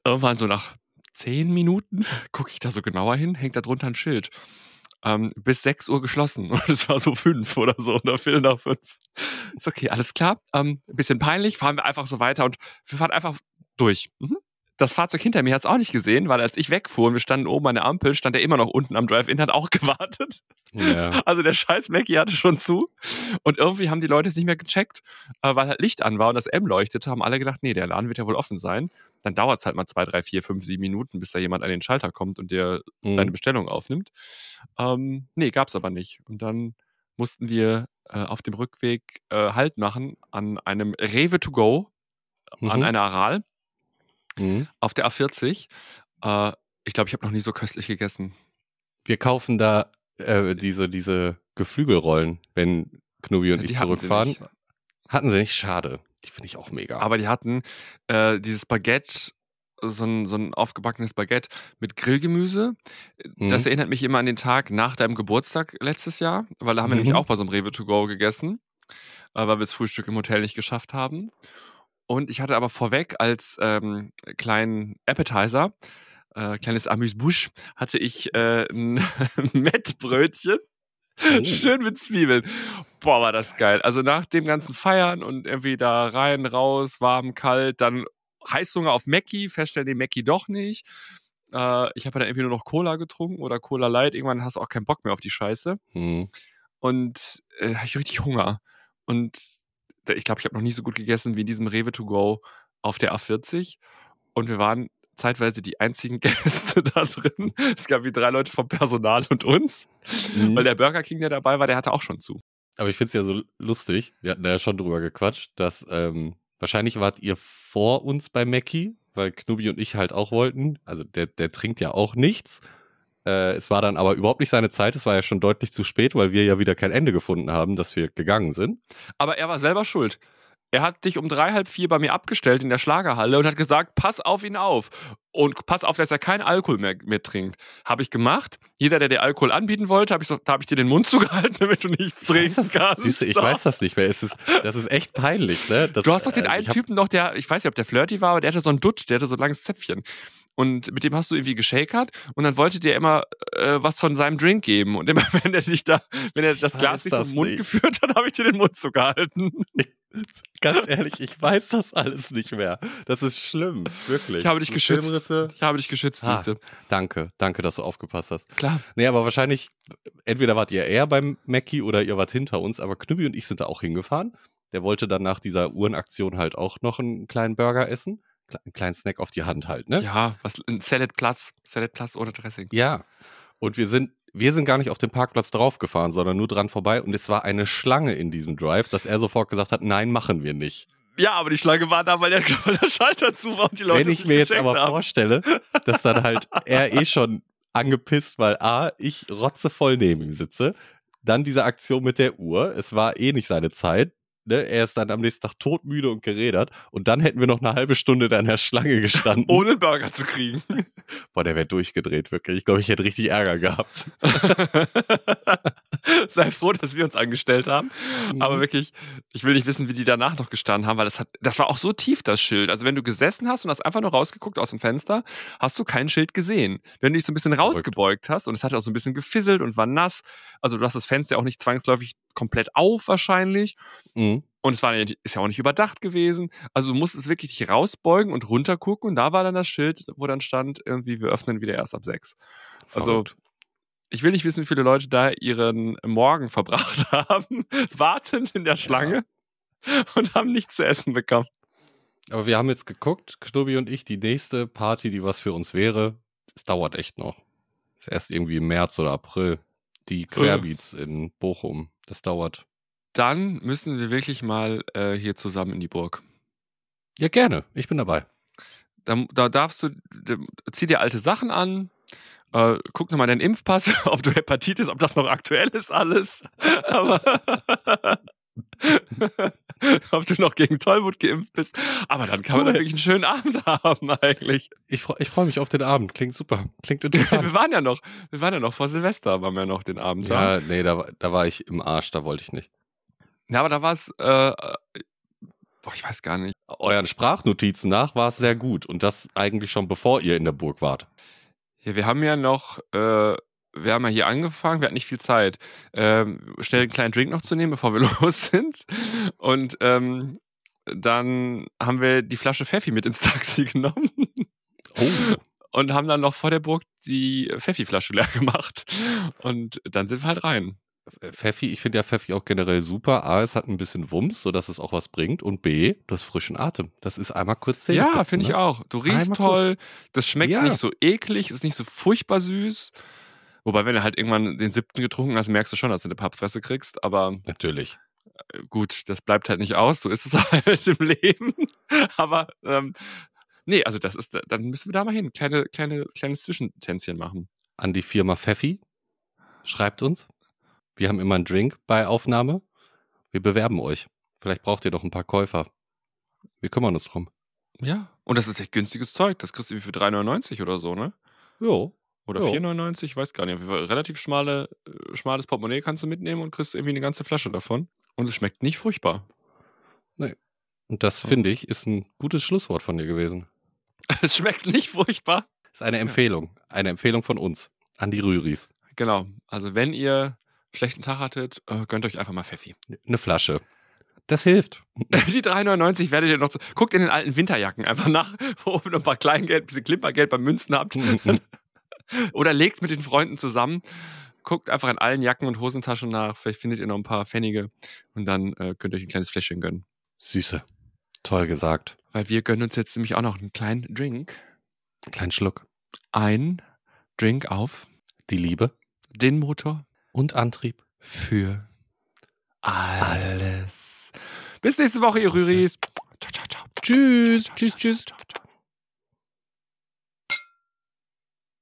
Irgendwann so nach zehn Minuten gucke ich da so genauer hin, hängt da drunter ein Schild ähm, bis 6 Uhr geschlossen. Und es war so fünf oder so, oder Viertel nach fünf. Ist okay, alles klar. Ähm, bisschen peinlich, fahren wir einfach so weiter und wir fahren einfach durch. Mhm. Das Fahrzeug hinter mir hat es auch nicht gesehen, weil als ich wegfuhr und wir standen oben an der Ampel, stand er immer noch unten am Drive-In, hat auch gewartet. Ja. Also der scheiß Mackie hatte schon zu. Und irgendwie haben die Leute es nicht mehr gecheckt, äh, weil halt Licht an war und das M leuchtete, haben alle gedacht, nee, der Laden wird ja wohl offen sein. Dann dauert es halt mal zwei, drei, vier, fünf, sieben Minuten, bis da jemand an den Schalter kommt und dir mhm. deine Bestellung aufnimmt. Ähm, nee, gab's aber nicht. Und dann mussten wir äh, auf dem Rückweg äh, Halt machen an einem Rewe to go, mhm. an einer Aral mhm. auf der A40. Äh, ich glaube, ich habe noch nie so köstlich gegessen. Wir kaufen da äh, diese, diese Geflügelrollen, wenn Knubi und ja, ich zurückfahren. Hatten sie, hatten sie nicht? Schade. Die finde ich auch mega. Aber die hatten äh, dieses Baguette, so ein, so ein aufgebackenes Baguette mit Grillgemüse. Mhm. Das erinnert mich immer an den Tag nach deinem Geburtstag letztes Jahr, weil da haben wir mhm. nämlich auch bei so einem Rewe to go gegessen, äh, weil wir das Frühstück im Hotel nicht geschafft haben. Und ich hatte aber vorweg als ähm, kleinen Appetizer, äh, kleines Amüsbusch, hatte ich äh, ein Mettbrötchen. Oh. Schön mit Zwiebeln. Boah, war das geil. Also nach dem ganzen Feiern und irgendwie da rein, raus, warm, kalt, dann Heißhunger auf Mackie, feststellen, den Mackie doch nicht. Äh, ich habe dann irgendwie nur noch Cola getrunken oder Cola Light. Irgendwann hast du auch keinen Bock mehr auf die Scheiße. Mhm. Und äh, ich richtig Hunger. Und ich glaube, ich habe noch nie so gut gegessen wie in diesem Rewe to go auf der A40. Und wir waren zeitweise die einzigen Gäste da drin. Es gab wie drei Leute vom Personal und uns, Mhm. weil der Burger King, der dabei war, der hatte auch schon zu. Aber ich finde es ja so lustig, wir hatten da ja schon drüber gequatscht, dass ähm, wahrscheinlich wart ihr vor uns bei Mackie, weil Knubi und ich halt auch wollten. Also der, der trinkt ja auch nichts. Äh, es war dann aber überhaupt nicht seine Zeit, es war ja schon deutlich zu spät, weil wir ja wieder kein Ende gefunden haben, dass wir gegangen sind. Aber er war selber schuld. Er hat dich um drei, halb vier bei mir abgestellt in der Schlagerhalle und hat gesagt, pass auf ihn auf. Und pass auf, dass er keinen Alkohol mehr, mehr trinkt. Habe ich gemacht. Jeder, der dir Alkohol anbieten wollte, habe ich, so, da hab ich dir den Mund zugehalten, damit du nichts trinken kannst. Süße, ich weiß das nicht mehr. Es ist, das ist echt peinlich, ne? Das, Du hast doch den äh, einen Typen noch, der, ich weiß nicht, ob der flirty war, aber der hatte so ein Dutt, der hatte so ein langes Zäpfchen. Und mit dem hast du irgendwie geschakert und dann wollte der immer äh, was von seinem Drink geben. Und immer, wenn er dich da, wenn er das Glas Richtung das Mund nicht. geführt hat, habe ich dir den Mund zugehalten. Ganz ehrlich, ich weiß das alles nicht mehr. Das ist schlimm, wirklich. Ich habe dich geschützt. Filmrisse. Ich habe dich geschützt, Ah. Süße. Danke, danke, dass du aufgepasst hast. Klar. Nee, aber wahrscheinlich, entweder wart ihr eher beim Mackie oder ihr wart hinter uns, aber Knübi und ich sind da auch hingefahren. Der wollte dann nach dieser Uhrenaktion halt auch noch einen kleinen Burger essen. Einen kleinen Snack auf die Hand halt, ne? Ja, was, ein Salad Plus. Salad Plus ohne Dressing. Ja. Und wir sind, wir sind gar nicht auf dem Parkplatz draufgefahren, sondern nur dran vorbei. Und es war eine Schlange in diesem Drive, dass er sofort gesagt hat, nein, machen wir nicht. Ja, aber die Schlange war da, weil der, weil der Schalter zu war und die Leute Wenn ich mir jetzt aber haben. vorstelle, dass dann halt er eh schon angepisst, weil A, ich rotzevoll neben ihm sitze, dann diese Aktion mit der Uhr, es war eh nicht seine Zeit, ne? er ist dann am nächsten Tag todmüde und gerädert und dann hätten wir noch eine halbe Stunde da in der Schlange gestanden. Ohne Burger zu kriegen. Boah, der wäre durchgedreht, wirklich. Ich glaube, ich hätte richtig Ärger gehabt. Sei froh, dass wir uns angestellt haben. Aber wirklich, ich will nicht wissen, wie die danach noch gestanden haben, weil das hat, das war auch so tief, das Schild. Also wenn du gesessen hast und hast einfach nur rausgeguckt aus dem Fenster, hast du kein Schild gesehen. Wenn du dich so ein bisschen rausgebeugt hast und es hat auch so ein bisschen gefisselt und war nass, also du hast das Fenster auch nicht zwangsläufig komplett auf wahrscheinlich. Mhm. Und es war ja, ist ja auch nicht überdacht gewesen. Also du musstest wirklich dich rausbeugen und runtergucken. Und da war dann das Schild, wo dann stand, irgendwie, wir öffnen wieder erst ab sechs. Also. Ich will nicht wissen, wie viele Leute da ihren Morgen verbracht haben, wartend in der Schlange und haben nichts zu essen bekommen. Aber wir haben jetzt geguckt, Knubbi und ich, die nächste Party, die was für uns wäre, es dauert echt noch. Ist erst irgendwie im März oder April. Die Querbeats in Bochum. Das dauert. Dann müssen wir wirklich mal äh, hier zusammen in die Burg. Ja, gerne. Ich bin dabei. Da, da darfst du, da, zieh dir alte Sachen an, äh, guck nochmal deinen Impfpass, ob du Hepatitis, ob das noch aktuell ist alles. Aber ob du noch gegen Tollwut geimpft bist. Aber dann kann man Cool. da wirklich einen schönen Abend haben eigentlich. Ich, ich freue mich auf den Abend. Klingt super. Klingt wir interessant. waren ja noch, wir waren ja noch vor Silvester, waren wir ja noch den Abend ja, nee, da, war- da war ich im Arsch. Da wollte ich nicht. Ja, aber da war es, äh, boah, ich weiß gar nicht. Euren Sprachnotizen nach war es sehr gut. Und das eigentlich schon bevor ihr in der Burg wart. Ja, wir haben ja noch, äh, wir haben ja hier angefangen, wir hatten nicht viel Zeit, ähm, schnell einen kleinen Drink noch zu nehmen, bevor wir los sind. Und ähm, dann haben wir die Flasche Pfeffi mit ins Taxi genommen Oh. und haben dann noch vor der Burg die Pfeffi-Flasche leer gemacht. Und dann sind wir halt rein. Pfeffi, ich finde ja Pfeffi auch generell super. A, es hat ein bisschen Wumms, sodass es auch was bringt. Und B, du hast frischen Atem. Das ist einmal kurz Zähne ja, finde ich ne? auch. Du riechst Einmal toll, das schmeckt Ja. nicht so eklig, ist nicht so furchtbar süß. Wobei, wenn du halt irgendwann den siebten getrunken hast, merkst du schon, dass du eine Pappfresse kriegst. Aber Natürlich. äh, gut, das bleibt halt nicht aus. So ist es halt im Leben. Aber ähm, nee, also das ist, dann müssen wir da mal hin. Kleine, kleine, kleines Zwischentänzchen machen. An die Firma Pfeffi. Schreibt uns. Wir haben immer einen Drink bei Aufnahme. Wir bewerben euch. Vielleicht braucht ihr noch ein paar Käufer. Wir kümmern uns drum. Ja. Und das ist echt günstiges Zeug. Das kriegst du wie für 3,99 oder so, ne? Jo. Oder Ja. 4,99, ich weiß gar nicht. Relativ schmale, äh, schmales Portemonnaie kannst du mitnehmen und kriegst irgendwie eine ganze Flasche davon. Und es schmeckt nicht furchtbar. Und das, finde ich, ist ein gutes Schlusswort von dir gewesen. Es schmeckt nicht furchtbar. Ist eine Empfehlung. Eine Empfehlung von uns. An die Rüris. Genau. Also wenn ihr schlechten Tag hattet, äh, gönnt euch einfach mal Pfeffi. Eine Flasche. Das hilft. Die 3,99 werdet ihr noch. So, guckt in den alten Winterjacken einfach nach, wo ihr noch ein paar Kleingeld, ein bisschen Klimpergeld beim Münzen habt. Oder legt mit den Freunden zusammen. Guckt einfach in allen Jacken und Hosentaschen nach. Vielleicht findet ihr noch ein paar Pfennige. Und dann äh, könnt ihr euch ein kleines Fläschchen gönnen. Süße. Toll gesagt. Weil wir gönnen uns jetzt nämlich auch noch einen kleinen Drink. Kleinen Schluck. Ein Drink auf Die Liebe den Motor und Antrieb. für alles. Bis nächste Woche, ihr Rüris. Ciao, ciao, ciao. Tschüss. Tschüss, tschüss.